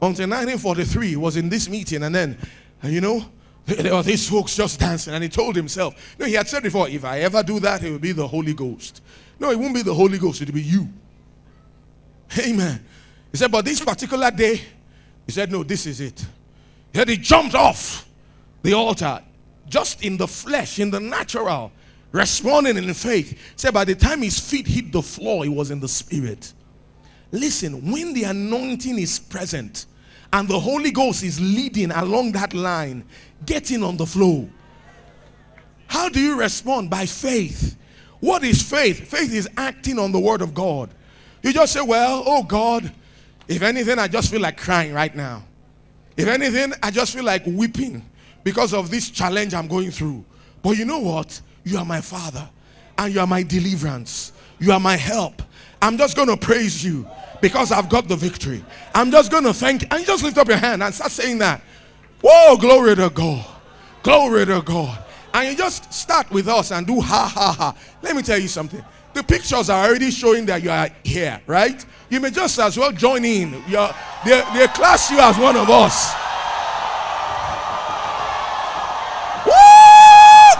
Until 1943, he was in this meeting, and then, you know, there were these folks just dancing, and he told himself, no, he had said before, if I ever do that, it will be the Holy Ghost. No, it won't be the Holy Ghost, it'll be you. Amen. He said, but this particular day, he said, no, this is it. He said, he jumped off the altar, just in the flesh, in the natural, responding in faith. He said, by the time his feet hit the floor, he was in the spirit. Listen, when the anointing is present and the Holy Ghost is leading along that line, getting on the flow. How do you respond? By faith. What is faith? Faith is acting on the word of God. You just say, Well, oh God, if anything, I just feel like crying right now. If anything, I just feel like weeping because of this challenge I'm going through. But you know what? You are my Father, and you are my deliverance. You are my help. I'm just going to praise you because I've got the victory. I'm just going to thank. And just lift up your hand and start saying that. Whoa, glory to God. Glory to God. And you just start with us and do ha ha ha. Let me tell you something. The pictures are already showing that you are here, right? You may just as well join in. They, they class you as one of us. Woo!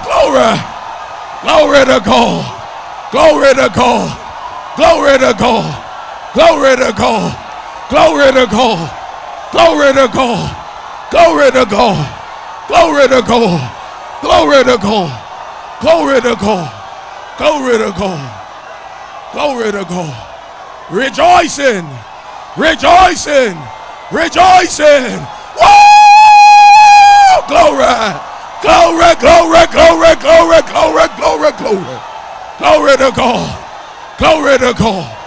Glory. Glory to God. Glory to God. Glory to God. Glory to God. Glory to God. Glory to God. Glory to God. Glory to God. Glory to God. Glory to God. Glory to God. Glory to God. Rejoicing. Rejoicing. Rejoicing. Woo! Glory. Glory, glory, glory, glory, glory, glory, glory. Glory to God. Glory to God.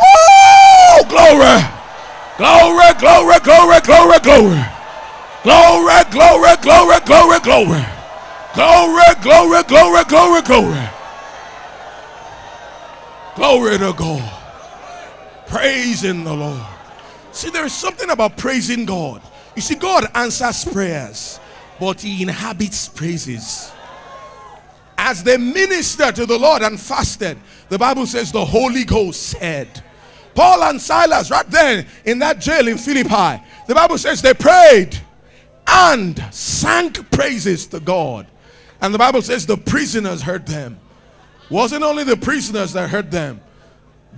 Oh, glory, glory, glory, glory, glory, glory. Glory, glory, glory, glory, glory. Glory, glory, glory, glory, glory. Glory to God. Praising the Lord. See, there is something about praising God. You see, God answers prayers, but He inhabits praises. As they ministered to the Lord and fasted, the Bible says the Holy Ghost said, Paul and Silas, right there in that jail in Philippi, the Bible says they prayed and sang praises to God. And the Bible says the prisoners heard them. Wasn't only the prisoners that heard them,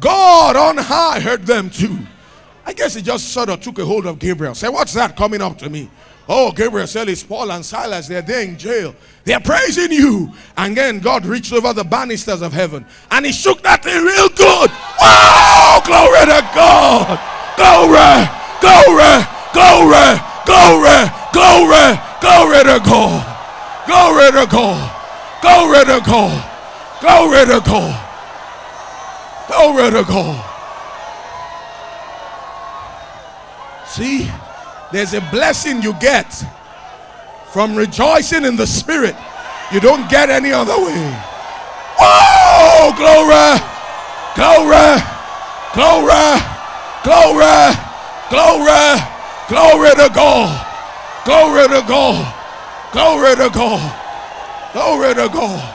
God on high heard them too. I guess he just sort of took a hold of Gabriel. Say, what's that coming up to me? Oh, Gabriel said it's Paul and Silas. They're there in jail. They're praising you. And then God reached over the banisters of heaven and he shook that thing real good. Wow! Glory to God. Glory, glory, glory, glory, glory, glory to God. Glory to God. Glory to God. Glory to God. Glory to God. See, there's a blessing you get from rejoicing in the Spirit. You don't get any other way. Oh, glory, glory, glory, glory, glory, glory to God. Glory to God. Glory to God. Glory to God.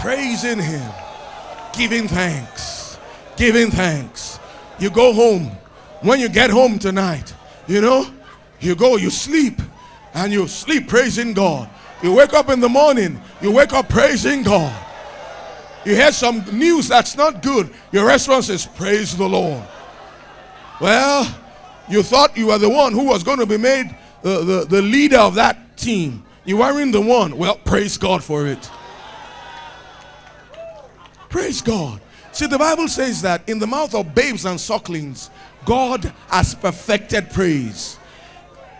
Praising Him. Giving thanks. Giving thanks. You go home. When you get home tonight, you know, you go, you sleep, and you sleep praising God. You wake up in the morning, you wake up praising God. You hear some news that's not good, your response is, Praise the Lord. Well, you thought you were the one who was going to be made the, the, the leader of that team. You weren't the one. Well, praise God for it. Praise God. See, the Bible says that in the mouth of babes and sucklings, God has perfected praise.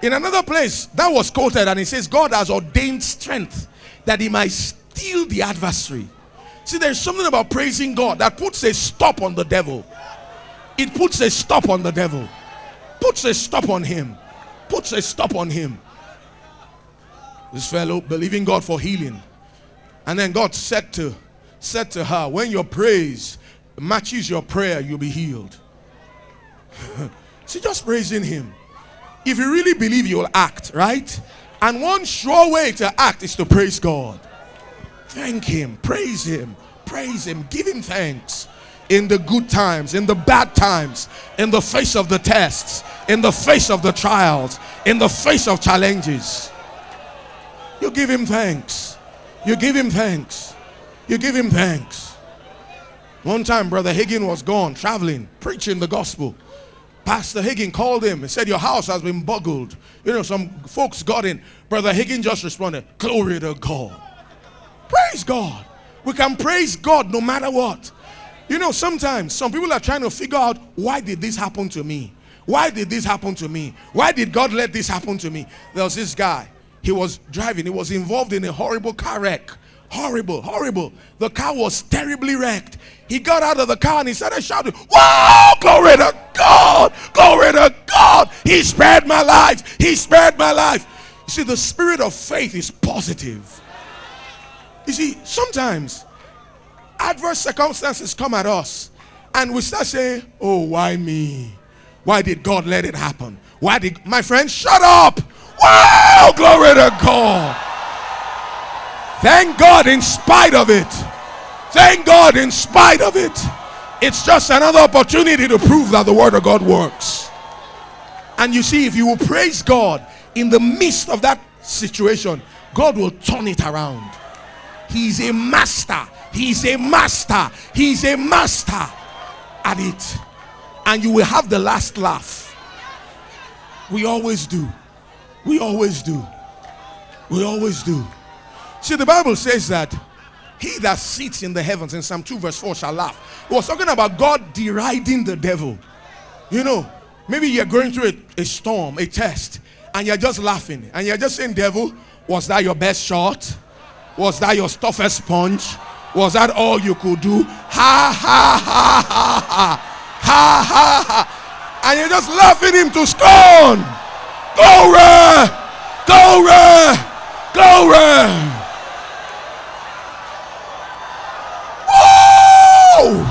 In another place, that was quoted, and it says, God has ordained strength that he might steal the adversary. See, there's something about praising God that puts a stop on the devil. It puts a stop on the devil. Puts a stop on him. Puts a stop on him. This fellow believing God for healing. And then God said to said to her, when your praise matches your prayer, you'll be healed. See, just praising him. If you really believe you'll act, right? And one sure way to act is to praise God. Thank Him, praise Him, praise Him, give Him thanks in the good times, in the bad times, in the face of the tests, in the face of the trials, in the face of challenges. You give Him thanks. You give Him thanks. You give Him thanks. One time, Brother Hagin was gone, traveling, preaching the gospel. Pastor Hagin called him and said, Your house has been boggled. You know, some folks got in. Brother Hagin just responded, Glory to God. Praise God. We can praise God no matter what. You know, sometimes some people are trying to figure out why did this happen to me? Why did this happen to me? Why did God let this happen to me? There was this guy. He was driving. He was involved in a horrible car wreck. Horrible, horrible. The car was terribly wrecked. He got out of the car and he started shouting, Wow, glory to God, glory to God. He spared my life. He spared my life. You see, the spirit of faith is positive. You see, sometimes adverse circumstances come at us and we start saying, Oh, why me? Why did God let it happen? Why did my friend shut up? Wow, glory to God. Thank God in spite of it. Thank God in spite of it. It's just another opportunity to prove that the word of God works. And you see, if you will praise God in the midst of that situation, God will turn it around. He's a master. He's a master. He's a master at it. And you will have the last laugh. We always do. We always do. We always do. See, the Bible says that he that sits in the heavens in Psalm 2, verse 4 shall laugh. It was talking about God deriding the devil. You know, maybe you're going through a, a storm, a test, and you're just laughing, and you're just saying, Devil, was that your best shot? Was that your toughest sponge? Was that all you could do? Ha ha ha ha ha ha ha ha. And you're just laughing him to scorn. Glory! Glory! Glory! Whoa!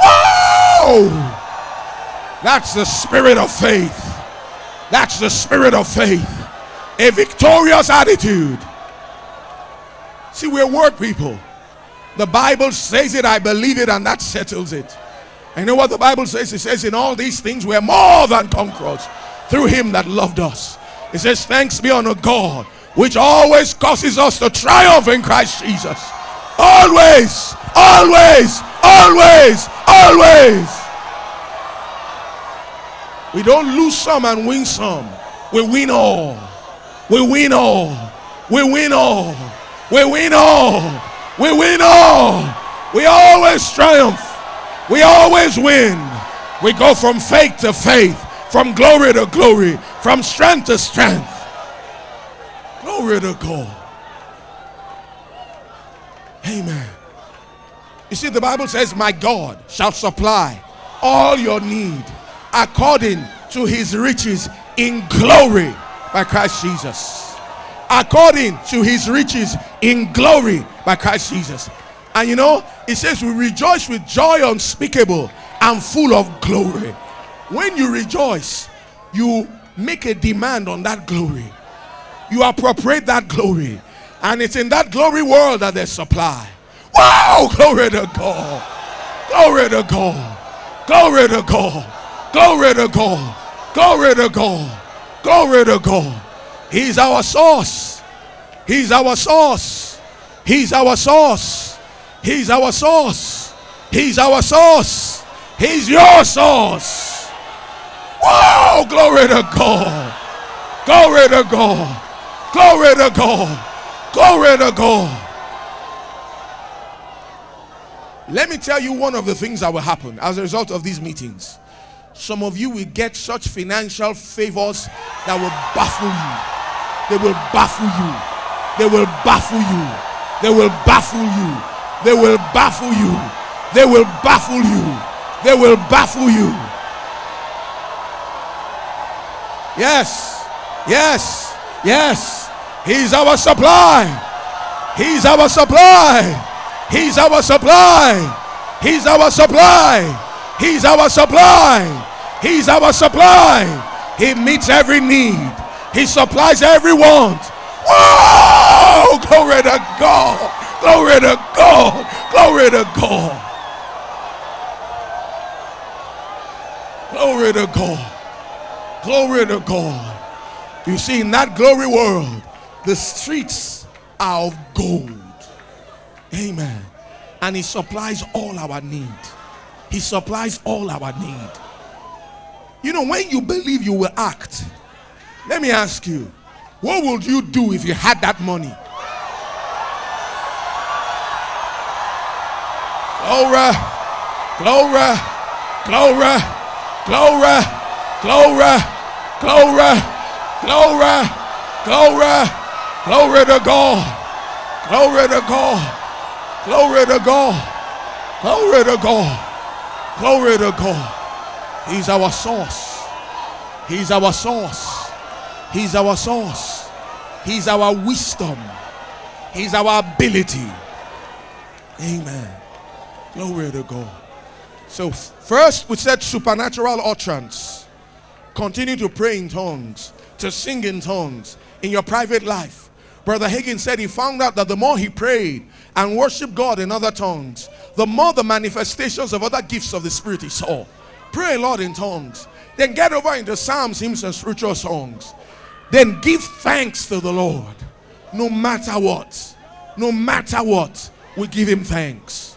Whoa! That's the spirit of faith. That's the spirit of faith. A victorious attitude. See, we're word people. The Bible says it, I believe it, and that settles it. And you know what the Bible says? It says, In all these things, we're more than conquerors through him that loved us. It says, Thanks be unto God, which always causes us to triumph in Christ Jesus. Always, always, always, always. We don't lose some and win some. We win all. We win all. We win all. We win all. We win all. We always triumph. We always win. We go from faith to faith, from glory to glory, from strength to strength. Glory to God. Amen. You see, the Bible says, My God shall supply all your need according to his riches in glory by Christ Jesus according to his riches in glory by Christ Jesus. And you know, it says, We rejoice with joy unspeakable and full of glory. When you rejoice, you make a demand on that glory, you appropriate that glory, and it's in that glory world that there's supply. Wow! Glory to God! Glory to God! Glory to God! Glory to God! Glory to God! Glory to God! He's our source. He's our source. He's our source. He's our source. He's our source. He's your source. Whoa! Glory to God. Glory to God. Glory to God. Glory to God. Let me tell you one of the things that will happen as a result of these meetings. Some of you will get such financial favors that will baffle you. They will baffle you. They will baffle you. They will baffle you. They will baffle you. They will baffle you. They will baffle you. Yes. Yes. Yes. He's our supply. He's our supply. He's our supply. He's our supply. He's our supply. He's our supply. He meets every need. He supplies every want. Whoa! Glory to God. Glory to God. Glory to God. Glory to God. Glory to God. You see, in that glory world, the streets are of gold. Amen. And He supplies all our need. He supplies all our need. You know, when you believe you will act, let me ask you, what would you do if you had that money? Glory, glory, glory, glory, glory, glory, glory, glory, glory to God, glory to God, glory to God, glory to God, glory to God. He's our source. He's our source. He's our source. He's our wisdom. He's our ability. Amen. Glory to God. So, first we said supernatural utterance. Continue to pray in tongues, to sing in tongues in your private life. Brother Hagin said he found out that the more he prayed and worshiped God in other tongues, the more the manifestations of other gifts of the Spirit he saw. Pray, Lord, in tongues. Then get over into psalms, hymns, and spiritual songs. Then give thanks to the Lord. No matter what. No matter what. We give him thanks.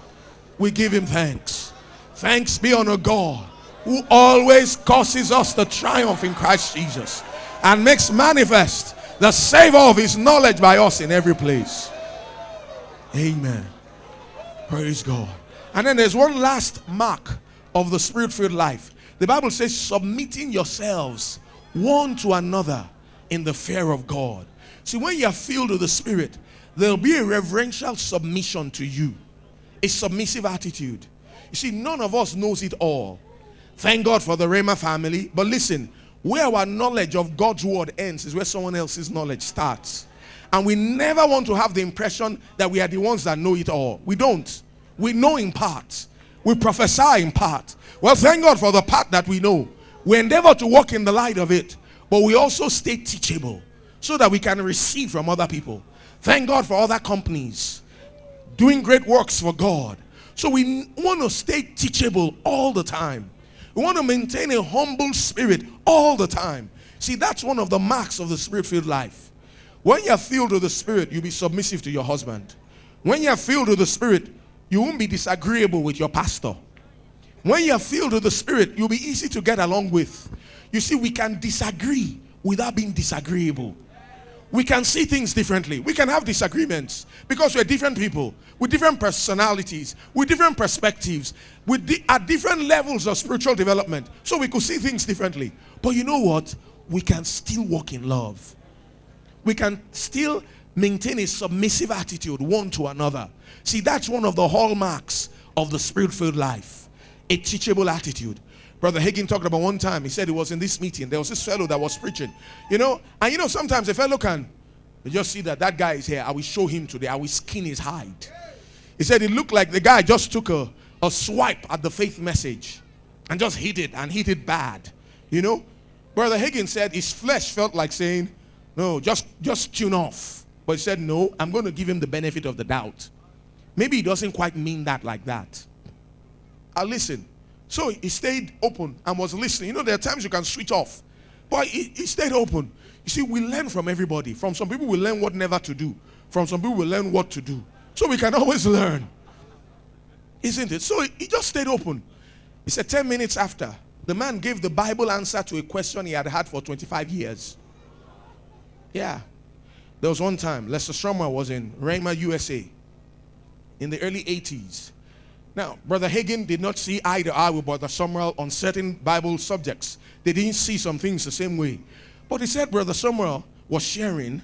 We give him thanks. Thanks be unto God who always causes us to triumph in Christ Jesus and makes manifest the savor of his knowledge by us in every place. Amen. Praise God. And then there's one last mark of the spirit filled life. The Bible says, submitting yourselves one to another in the fear of God. See, when you are filled with the Spirit, there'll be a reverential submission to you, a submissive attitude. You see, none of us knows it all. Thank God for the Rhema family. But listen, where our knowledge of God's word ends is where someone else's knowledge starts. And we never want to have the impression that we are the ones that know it all. We don't. We know in part. We prophesy in part. Well, thank God for the part that we know. We endeavor to walk in the light of it, but we also stay teachable so that we can receive from other people. Thank God for other companies doing great works for God. So we want to stay teachable all the time. We want to maintain a humble spirit all the time. See, that's one of the marks of the spirit filled life. When you're filled with the spirit, you'll be submissive to your husband. When you're filled with the spirit, you won't be disagreeable with your pastor. When you're filled with the spirit, you'll be easy to get along with. You see, we can disagree without being disagreeable. We can see things differently. We can have disagreements because we're different people with different personalities, with different perspectives, with di- at different levels of spiritual development. So we could see things differently. But you know what? We can still walk in love. We can still maintain a submissive attitude one to another. See, that's one of the hallmarks of the spirit filled life a teachable attitude. Brother Hagin talked about one time. He said he was in this meeting. There was this fellow that was preaching. You know, and you know, sometimes a fellow can just see that that guy is here. I will show him today. I will skin his hide. He said it looked like the guy just took a, a swipe at the faith message and just hit it and hit it bad. You know? Brother Hagin said his flesh felt like saying, No, just just tune off. But he said, No, I'm going to give him the benefit of the doubt. Maybe he doesn't quite mean that like that. I listen. So he stayed open and was listening. You know, there are times you can switch off, but he, he stayed open. You see, we learn from everybody. From some people, we learn what never to do. From some people, we learn what to do. So we can always learn. Isn't it? So he just stayed open. He said 10 minutes after, the man gave the Bible answer to a question he had had for 25 years. Yeah. There was one time, Lester Sumrall was in Rhema, USA in the early 80s. Now, Brother Hagin did not see eye to eye with Brother Sumrall on certain Bible subjects. They didn't see some things the same way. But he said Brother Sumrall was sharing,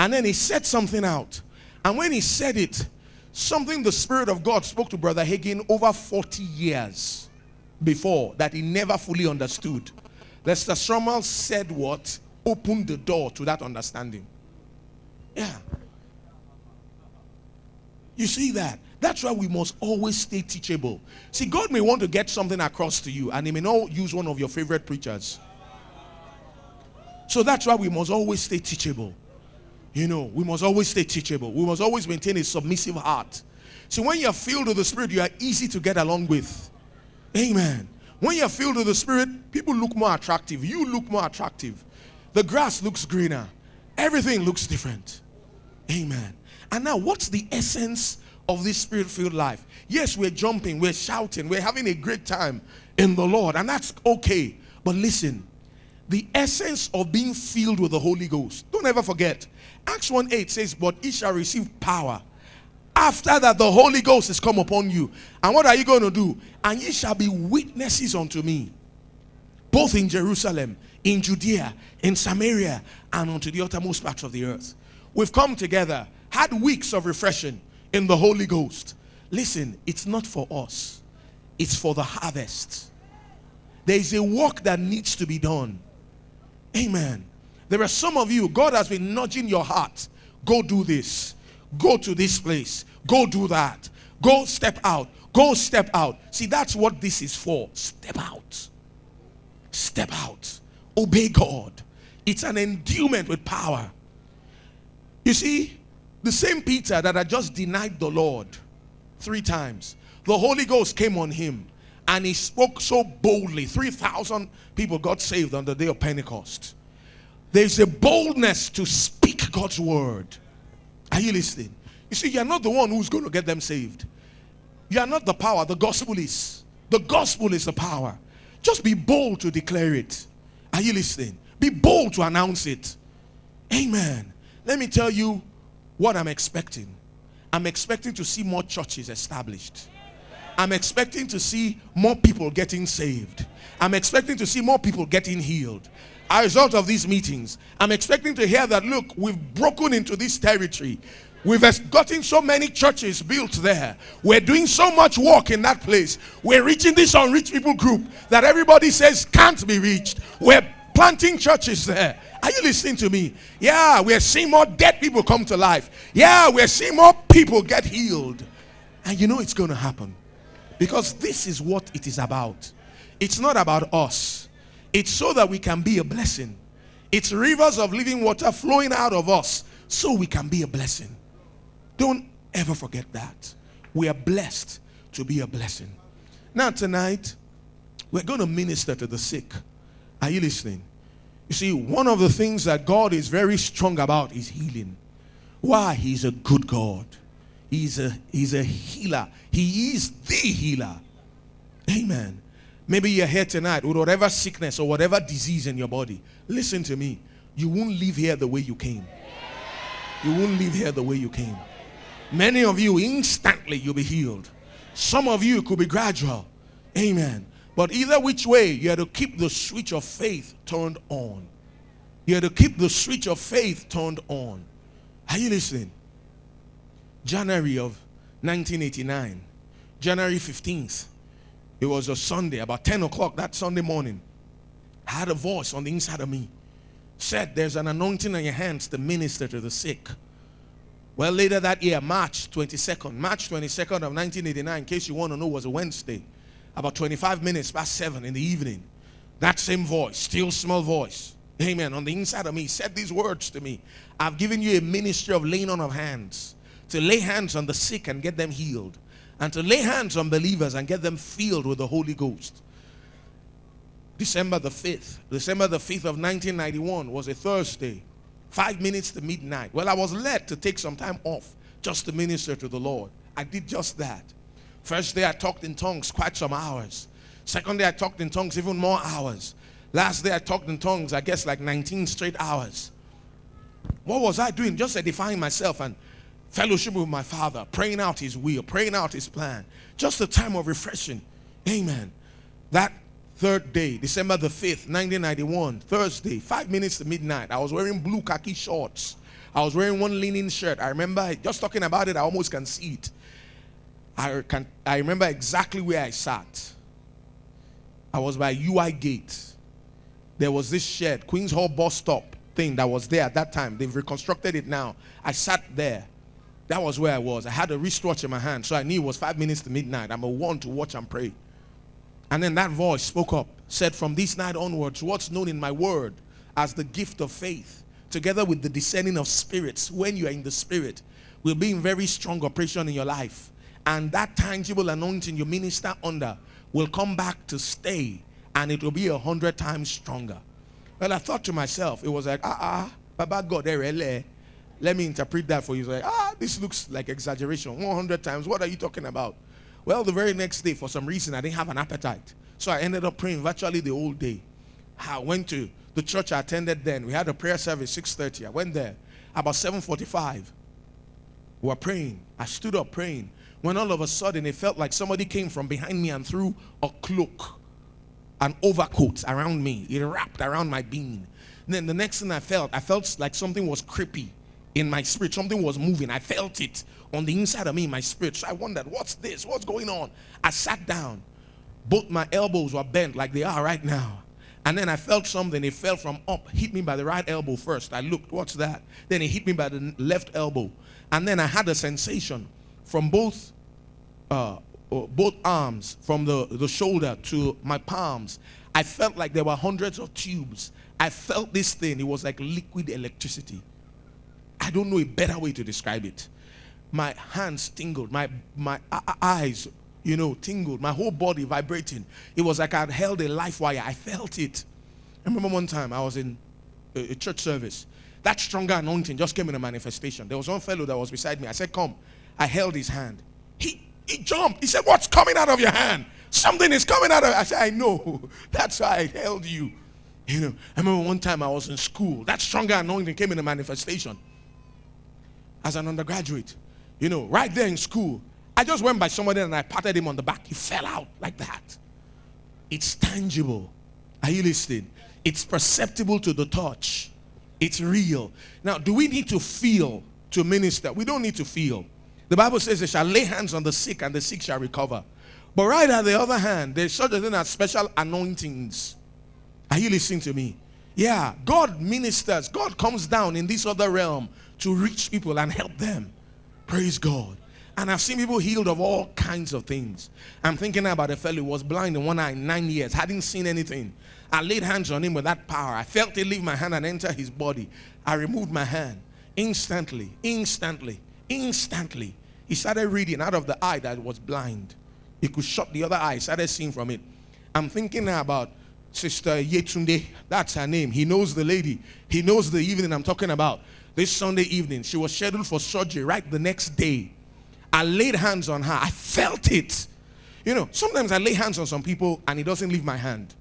and then he said something out. And when he said it, something the Spirit of God spoke to Brother Hagin over 40 years before that he never fully understood. Lester Sumrall said what opened the door to that understanding. Yeah. You see that? That's why we must always stay teachable. See, God may want to get something across to you, and He may not use one of your favorite preachers. So that's why we must always stay teachable. You know, we must always stay teachable. We must always maintain a submissive heart. See, when you're filled with the Spirit, you are easy to get along with. Amen. When you're filled with the Spirit, people look more attractive. You look more attractive. The grass looks greener. Everything looks different. Amen. And now, what's the essence of this spirit filled life? Yes, we're jumping, we're shouting, we're having a great time in the Lord, and that's okay. But listen, the essence of being filled with the Holy Ghost, don't ever forget. Acts 1 8 says, But he shall receive power. After that, the Holy Ghost is come upon you. And what are you going to do? And ye shall be witnesses unto me, both in Jerusalem, in Judea, in Samaria, and unto the uttermost parts of the earth. We've come together had weeks of refreshing in the Holy Ghost. Listen, it's not for us, it's for the harvest. There is a work that needs to be done. Amen. There are some of you, God has been nudging your heart. Go do this. Go to this place. Go do that. Go step out. Go step out. See, that's what this is for. Step out. Step out. Obey God. It's an endowment with power. You see, the same Peter that had just denied the Lord three times, the Holy Ghost came on him and he spoke so boldly. 3,000 people got saved on the day of Pentecost. There's a boldness to speak God's word. Are you listening? You see, you're not the one who's going to get them saved. You are not the power. The gospel is. The gospel is the power. Just be bold to declare it. Are you listening? Be bold to announce it. Amen. Let me tell you what I'm expecting. I'm expecting to see more churches established. I'm expecting to see more people getting saved. I'm expecting to see more people getting healed. As a result of these meetings, I'm expecting to hear that look, we've broken into this territory. We've gotten so many churches built there. We're doing so much work in that place. We're reaching this unreached people group that everybody says can't be reached. We're planting churches there. Are you listening to me? Yeah, we're seeing more dead people come to life. Yeah, we're seeing more people get healed. And you know it's going to happen. Because this is what it is about. It's not about us, it's so that we can be a blessing. It's rivers of living water flowing out of us so we can be a blessing. Don't ever forget that. We are blessed to be a blessing. Now, tonight, we're going to minister to the sick. Are you listening? You see, one of the things that God is very strong about is healing. Why? He's a good God. He's a he's a healer. He is the healer. Amen. Maybe you're here tonight with whatever sickness or whatever disease in your body. Listen to me. You won't leave here the way you came. You won't leave here the way you came. Many of you instantly you'll be healed. Some of you could be gradual. Amen. But either which way, you have to keep the switch of faith turned on. You have to keep the switch of faith turned on. Are you listening? January of 1989, January 15th, it was a Sunday, about 10 o'clock that Sunday morning. I had a voice on the inside of me. Said, There's an anointing on your hands to minister to the sick. Well, later that year, March 22nd, March 22nd of 1989, in case you want to know, was a Wednesday about 25 minutes past 7 in the evening, that same voice, still small voice, amen, on the inside of me said these words to me I've given you a ministry of laying on of hands to lay hands on the sick and get them healed, and to lay hands on believers and get them filled with the Holy Ghost. December the 5th, December the 5th of 1991 was a Thursday, five minutes to midnight. Well, I was led to take some time off just to minister to the Lord. I did just that. First day I talked in tongues quite some hours. Second day I talked in tongues even more hours. Last day I talked in tongues, I guess like 19 straight hours. What was I doing? Just edifying myself and fellowship with my Father, praying out His will, praying out His plan. Just a time of refreshing. Amen. That third day, December the 5th, 1991, Thursday, five minutes to midnight, I was wearing blue khaki shorts. I was wearing one linen shirt. I remember just talking about it, I almost can see it. I can I remember exactly where I sat. I was by UI Gate. There was this shed, Queens Hall bus stop thing that was there at that time. They've reconstructed it now. I sat there. That was where I was. I had a wristwatch in my hand, so I knew it was five minutes to midnight. I'm a one to watch and pray. And then that voice spoke up, said, From this night onwards, what's known in my word as the gift of faith, together with the discerning of spirits, when you are in the spirit, will be in very strong operation in your life. And that tangible anointing you minister under will come back to stay, and it will be a hundred times stronger. Well, I thought to myself, it was like, ah, ah, Baba God, eh, let me interpret that for you. Like, ah, this looks like exaggeration. 100 times. What are you talking about? Well, the very next day, for some reason, I didn't have an appetite. So I ended up praying virtually the whole day. I went to the church I attended then. We had a prayer service 6:30. I went there about 7:45. We were praying. I stood up praying. When all of a sudden it felt like somebody came from behind me and threw a cloak, an overcoat around me. It wrapped around my being. And then the next thing I felt, I felt like something was creepy in my spirit. Something was moving. I felt it on the inside of me my spirit. So I wondered, what's this? What's going on? I sat down. Both my elbows were bent like they are right now. And then I felt something. It fell from up, hit me by the right elbow first. I looked, what's that? Then it hit me by the left elbow. And then I had a sensation from both uh, uh, both arms, from the, the shoulder to my palms. I felt like there were hundreds of tubes. I felt this thing. It was like liquid electricity. I don't know a better way to describe it. My hands tingled, my, my eyes, you know, tingled, my whole body vibrating. It was like I'd held a life wire. I felt it. I remember one time I was in a, a church service. That stronger anointing just came in a manifestation. There was one fellow that was beside me. I said, Come. I held his hand. He, he jumped. He said, What's coming out of your hand? Something is coming out of It. I said, I know. That's why I held you. You know, I remember one time I was in school. That stronger anointing came in a manifestation as an undergraduate. You know, right there in school, I just went by somebody and I patted him on the back. He fell out like that. It's tangible. Are you listening? It's perceptible to the touch. It's real. Now, do we need to feel to minister? We don't need to feel. The Bible says they shall lay hands on the sick and the sick shall recover. But right at the other hand, there's such a thing as special anointings. Are you listening to me? Yeah, God ministers. God comes down in this other realm to reach people and help them. Praise God. And I've seen people healed of all kinds of things. I'm thinking about a fellow who was blind in one eye nine years, hadn't seen anything. I laid hands on him with that power. I felt it leave my hand and enter his body. I removed my hand. Instantly, instantly, instantly. He started reading out of the eye that was blind. He could shut the other eye, started seeing from it. I'm thinking about Sister Yetunde. That's her name. He knows the lady. He knows the evening I'm talking about this Sunday evening. She was scheduled for surgery right the next day. I laid hands on her. I felt it. You know, sometimes I lay hands on some people and it doesn't leave my hand.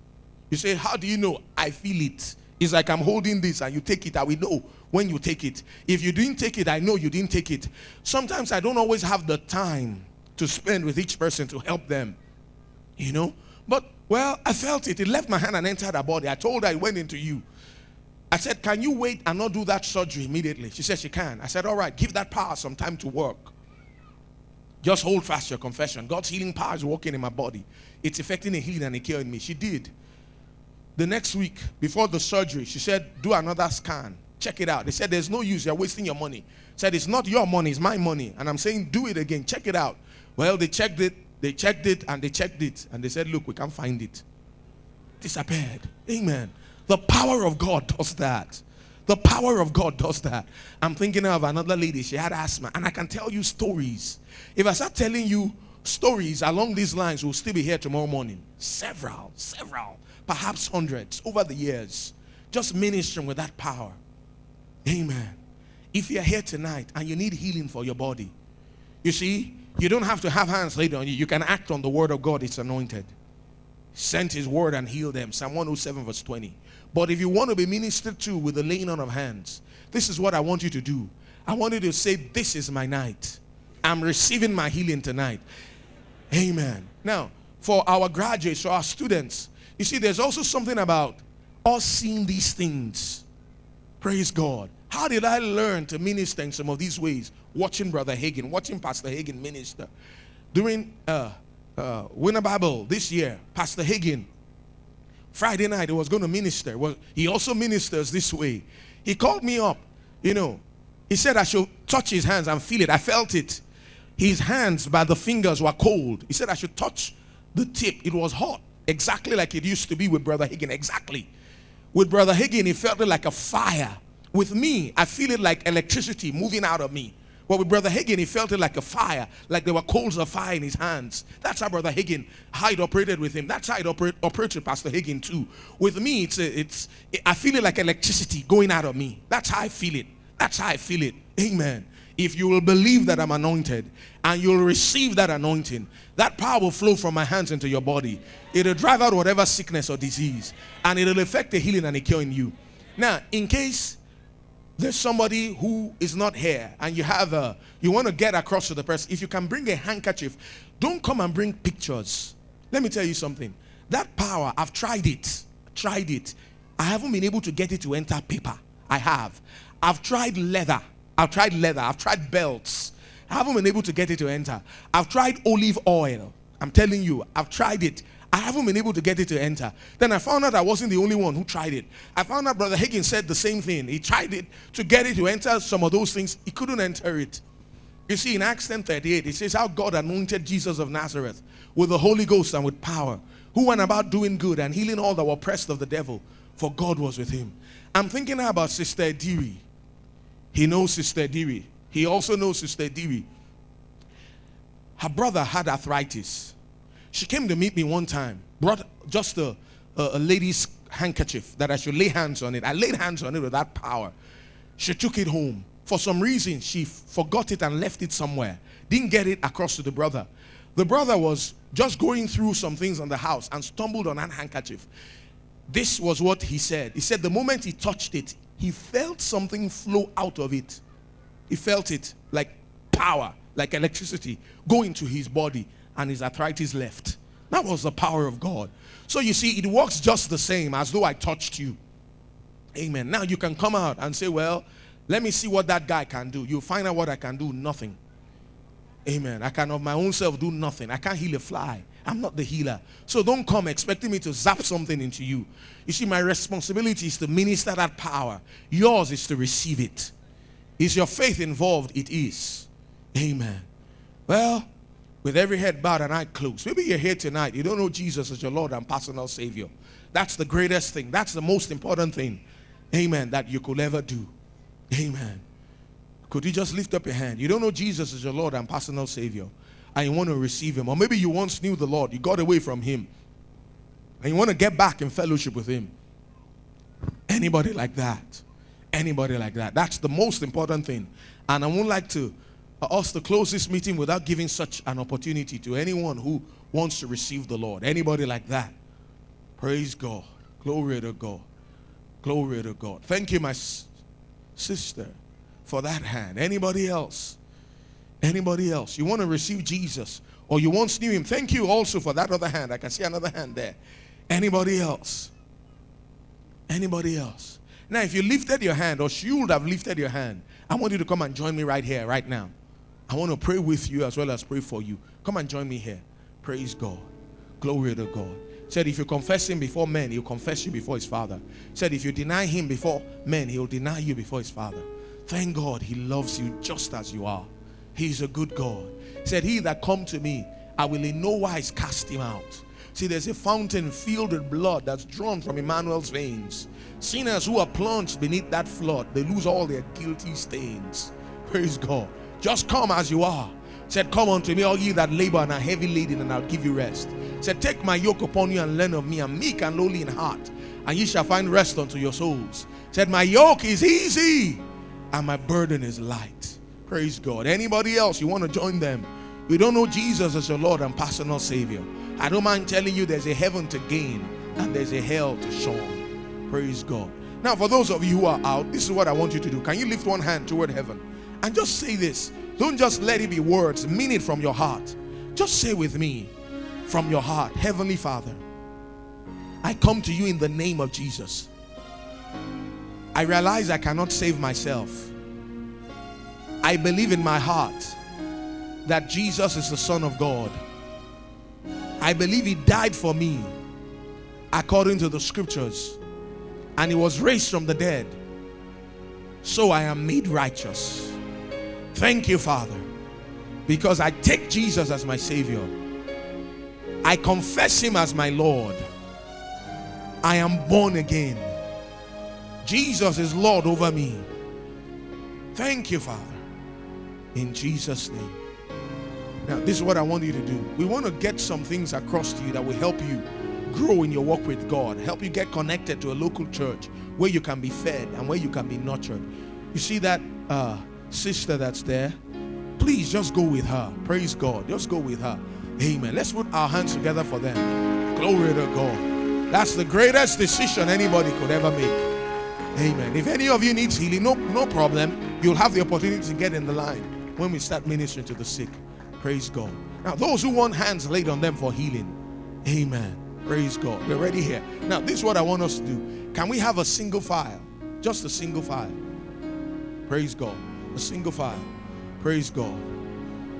You say, How do you know? I feel it. It's like I'm holding this and you take it. I will know when you take it. If you didn't take it, I know you didn't take it. Sometimes I don't always have the time to spend with each person to help them. You know? But, well, I felt it. It left my hand and entered her body. I told her it went into you. I said, Can you wait and not do that surgery immediately? She said she can. I said, All right, give that power some time to work. Just hold fast your confession. God's healing power is working in my body. It's affecting a healing and a cure in me. She did. The next week, before the surgery, she said, Do another scan. Check it out. They said, There's no use. You're wasting your money. Said, It's not your money, it's my money. And I'm saying, Do it again. Check it out. Well, they checked it. They checked it and they checked it. And they said, Look, we can't find it. Disappeared. Amen. The power of God does that. The power of God does that. I'm thinking of another lady, she had asthma, and I can tell you stories. If I start telling you stories along these lines, we'll still be here tomorrow morning. Several, several, perhaps hundreds over the years, just ministering with that power. Amen. If you're here tonight and you need healing for your body, you see, you don't have to have hands laid on you. You can act on the word of God, it's anointed. Sent his word and healed them. Psalm 107, verse 20. But if you want to be ministered to with the laying on of hands, this is what I want you to do. I want you to say, This is my night. I'm receiving my healing tonight. Amen. Now, for our graduates, or our students, you see, there's also something about us seeing these things. Praise God. How did I learn to minister in some of these ways? Watching Brother Hagin, watching Pastor Hagin minister. during uh, uh, Winter Bible this year, Pastor Hagin, Friday night, he was going to minister. Well, he also ministers this way. He called me up, you know. He said I should touch his hands and feel it. I felt it. His hands by the fingers were cold. He said I should touch the tip. It was hot, exactly like it used to be with Brother Hagin. Exactly. With Brother Hagin, he felt it like a fire. With me, I feel it like electricity moving out of me. But with Brother Hagin, he felt it like a fire, like there were coals of fire in his hands. That's how Brother how it operated with him. That's how it operate, operates with Pastor Hagin too. With me, it's, it's I feel it like electricity going out of me. That's how I feel it. That's how I feel it. Amen. If you will believe that I'm anointed and you'll receive that anointing, that power will flow from my hands into your body. It'll drive out whatever sickness or disease and it'll affect the healing and the cure in you. Now, in case there's somebody who is not here and you have a you want to get across to the person if you can bring a handkerchief don't come and bring pictures. Let me tell you something. That power i've tried it tried it. I haven't been able to get it to enter paper. I have. I've tried leather. I've tried leather. I've tried belts. I haven't been able to get it to enter. I've tried olive oil. I'm telling you i've tried it I haven't been able to get it to enter. Then I found out I wasn't the only one who tried it. I found out Brother Hagin said the same thing. He tried it to get it to enter some of those things. He couldn't enter it. You see, in Acts 10 38, it says how God anointed Jesus of Nazareth with the Holy Ghost and with power, who went about doing good and healing all that were oppressed of the devil, for God was with him. I'm thinking about Sister Diri. He knows Sister Diri. He also knows Sister Diri. Her brother had arthritis. She came to meet me one time, brought just a, a, a lady's handkerchief that I should lay hands on it. I laid hands on it with that power. She took it home. For some reason, she forgot it and left it somewhere. Didn't get it across to the brother. The brother was just going through some things on the house and stumbled on that handkerchief. This was what he said. He said the moment he touched it, he felt something flow out of it. He felt it like power, like electricity, go into his body and his arthritis left. That was the power of God. So you see, it works just the same as though I touched you. Amen. Now you can come out and say, Well, let me see what that guy can do. You find out what I can do. Nothing. Amen. I can of my own self do nothing. I can't heal a fly. I'm not the healer. So don't come expecting me to zap something into you. You see, my responsibility is to minister that power. Yours is to receive it. Is your faith involved? It is. Amen. Well, with every head bowed and eye closed. Maybe you're here tonight. You don't know Jesus as your Lord and personal Savior. That's the greatest thing. That's the most important thing. Amen. That you could ever do. Amen. Could you just lift up your hand? You don't know Jesus as your Lord and personal Savior. And you want to receive Him. Or maybe you once knew the Lord. You got away from Him. And you want to get back in fellowship with Him. Anybody like that? Anybody like that? That's the most important thing. And I won't like to us to close this meeting without giving such an opportunity to anyone who wants to receive the Lord. Anybody like that? Praise God. Glory to God. Glory to God. Thank you, my sister, for that hand. Anybody else? Anybody else? You want to receive Jesus or you once knew him? Thank you also for that other hand. I can see another hand there. Anybody else? Anybody else? Now, if you lifted your hand or should have lifted your hand, I want you to come and join me right here, right now. I want to pray with you as well as pray for you. Come and join me here. Praise God. Glory to God. Said if you confess him before men, he'll confess you before his father. Said if you deny him before men, he'll deny you before his father. Thank God he loves you just as you are. He's a good God. Said he that come to me, I will in no wise cast him out. See, there's a fountain filled with blood that's drawn from Emmanuel's veins. Sinners who are plunged beneath that flood, they lose all their guilty stains. Praise God. Just come as you are. Said, Come unto me, all ye that labor and are heavy laden, and I'll give you rest. Said, Take my yoke upon you and learn of me. I'm meek and lowly in heart, and ye shall find rest unto your souls. Said, My yoke is easy and my burden is light. Praise God. Anybody else, you want to join them? You don't know Jesus as your Lord and personal Savior. I don't mind telling you there's a heaven to gain and there's a hell to shun. Praise God. Now, for those of you who are out, this is what I want you to do. Can you lift one hand toward heaven? And just say this. Don't just let it be words, mean it from your heart. Just say with me from your heart, Heavenly Father, I come to you in the name of Jesus. I realize I cannot save myself. I believe in my heart that Jesus is the Son of God. I believe He died for me according to the scriptures, and He was raised from the dead. So I am made righteous. Thank you, Father, because I take Jesus as my Savior. I confess Him as my Lord. I am born again. Jesus is Lord over me. Thank you, Father. In Jesus' name. Now, this is what I want you to do. We want to get some things across to you that will help you grow in your walk with God, help you get connected to a local church where you can be fed and where you can be nurtured. You see that uh, sister that's there? Please just go with her. Praise God. Just go with her. Amen. Let's put our hands together for them. Glory to God. That's the greatest decision anybody could ever make. Amen. If any of you needs healing, no, no problem. You'll have the opportunity to get in the line when we start ministering to the sick. Praise God. Now, those who want hands laid on them for healing, amen. Praise God. We're ready here. Now, this is what I want us to do. Can we have a single file? Just a single file. Praise God. A single file. Praise God.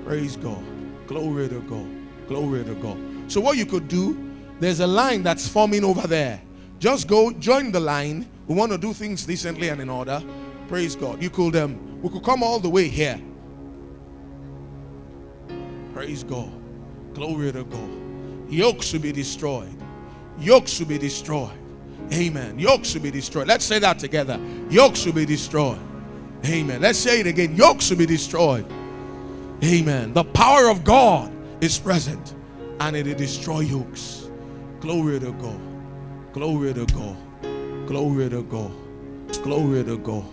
Praise God. Glory to God. Glory to God. So, what you could do, there's a line that's forming over there. Just go join the line. We want to do things decently and in order. Praise God. You could um, we could come all the way here. Praise God. Glory to God. Yokes to be destroyed. Yokes to be destroyed. Amen. Yokes to be destroyed. Let's say that together. Yokes to be destroyed. Amen. Let's say it again. Yokes to be destroyed. Amen. The power of God is present and it will destroy yokes. Glory to God. Glory to God. Glory to God. Glory to God.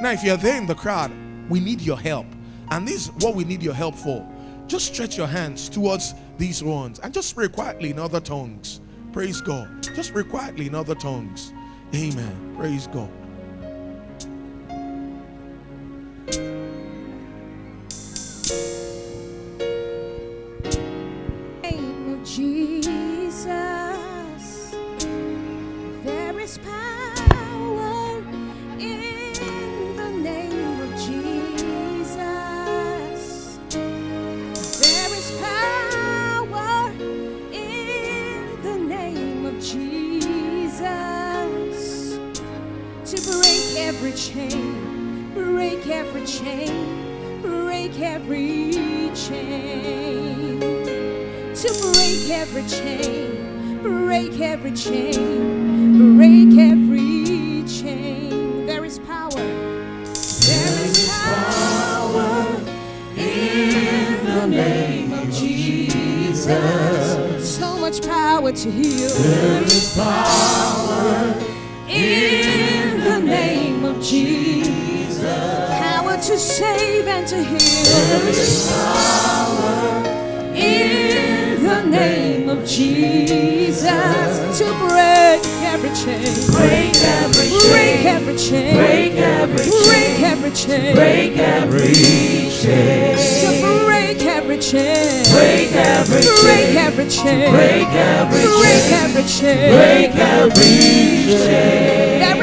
Now, if you're there in the crowd, we need your help. And this is what we need your help for. Just stretch your hands towards these ones and just pray quietly in other tongues. Praise God. Just pray quietly in other tongues. Amen. Praise God. Every chain, break every chain, break every chain to break every chain, break every chain, break every chain. There is power. There is power in the name of Jesus. So much power to heal. There is power in to save and to heal. There is power in the name of Jesus to break every chain, Break every chain. break chain. every chain, Break every chain. break every chain, Break every chain. to break every chain, Break every break chain. every chain, Break every break every chain, Break every chain.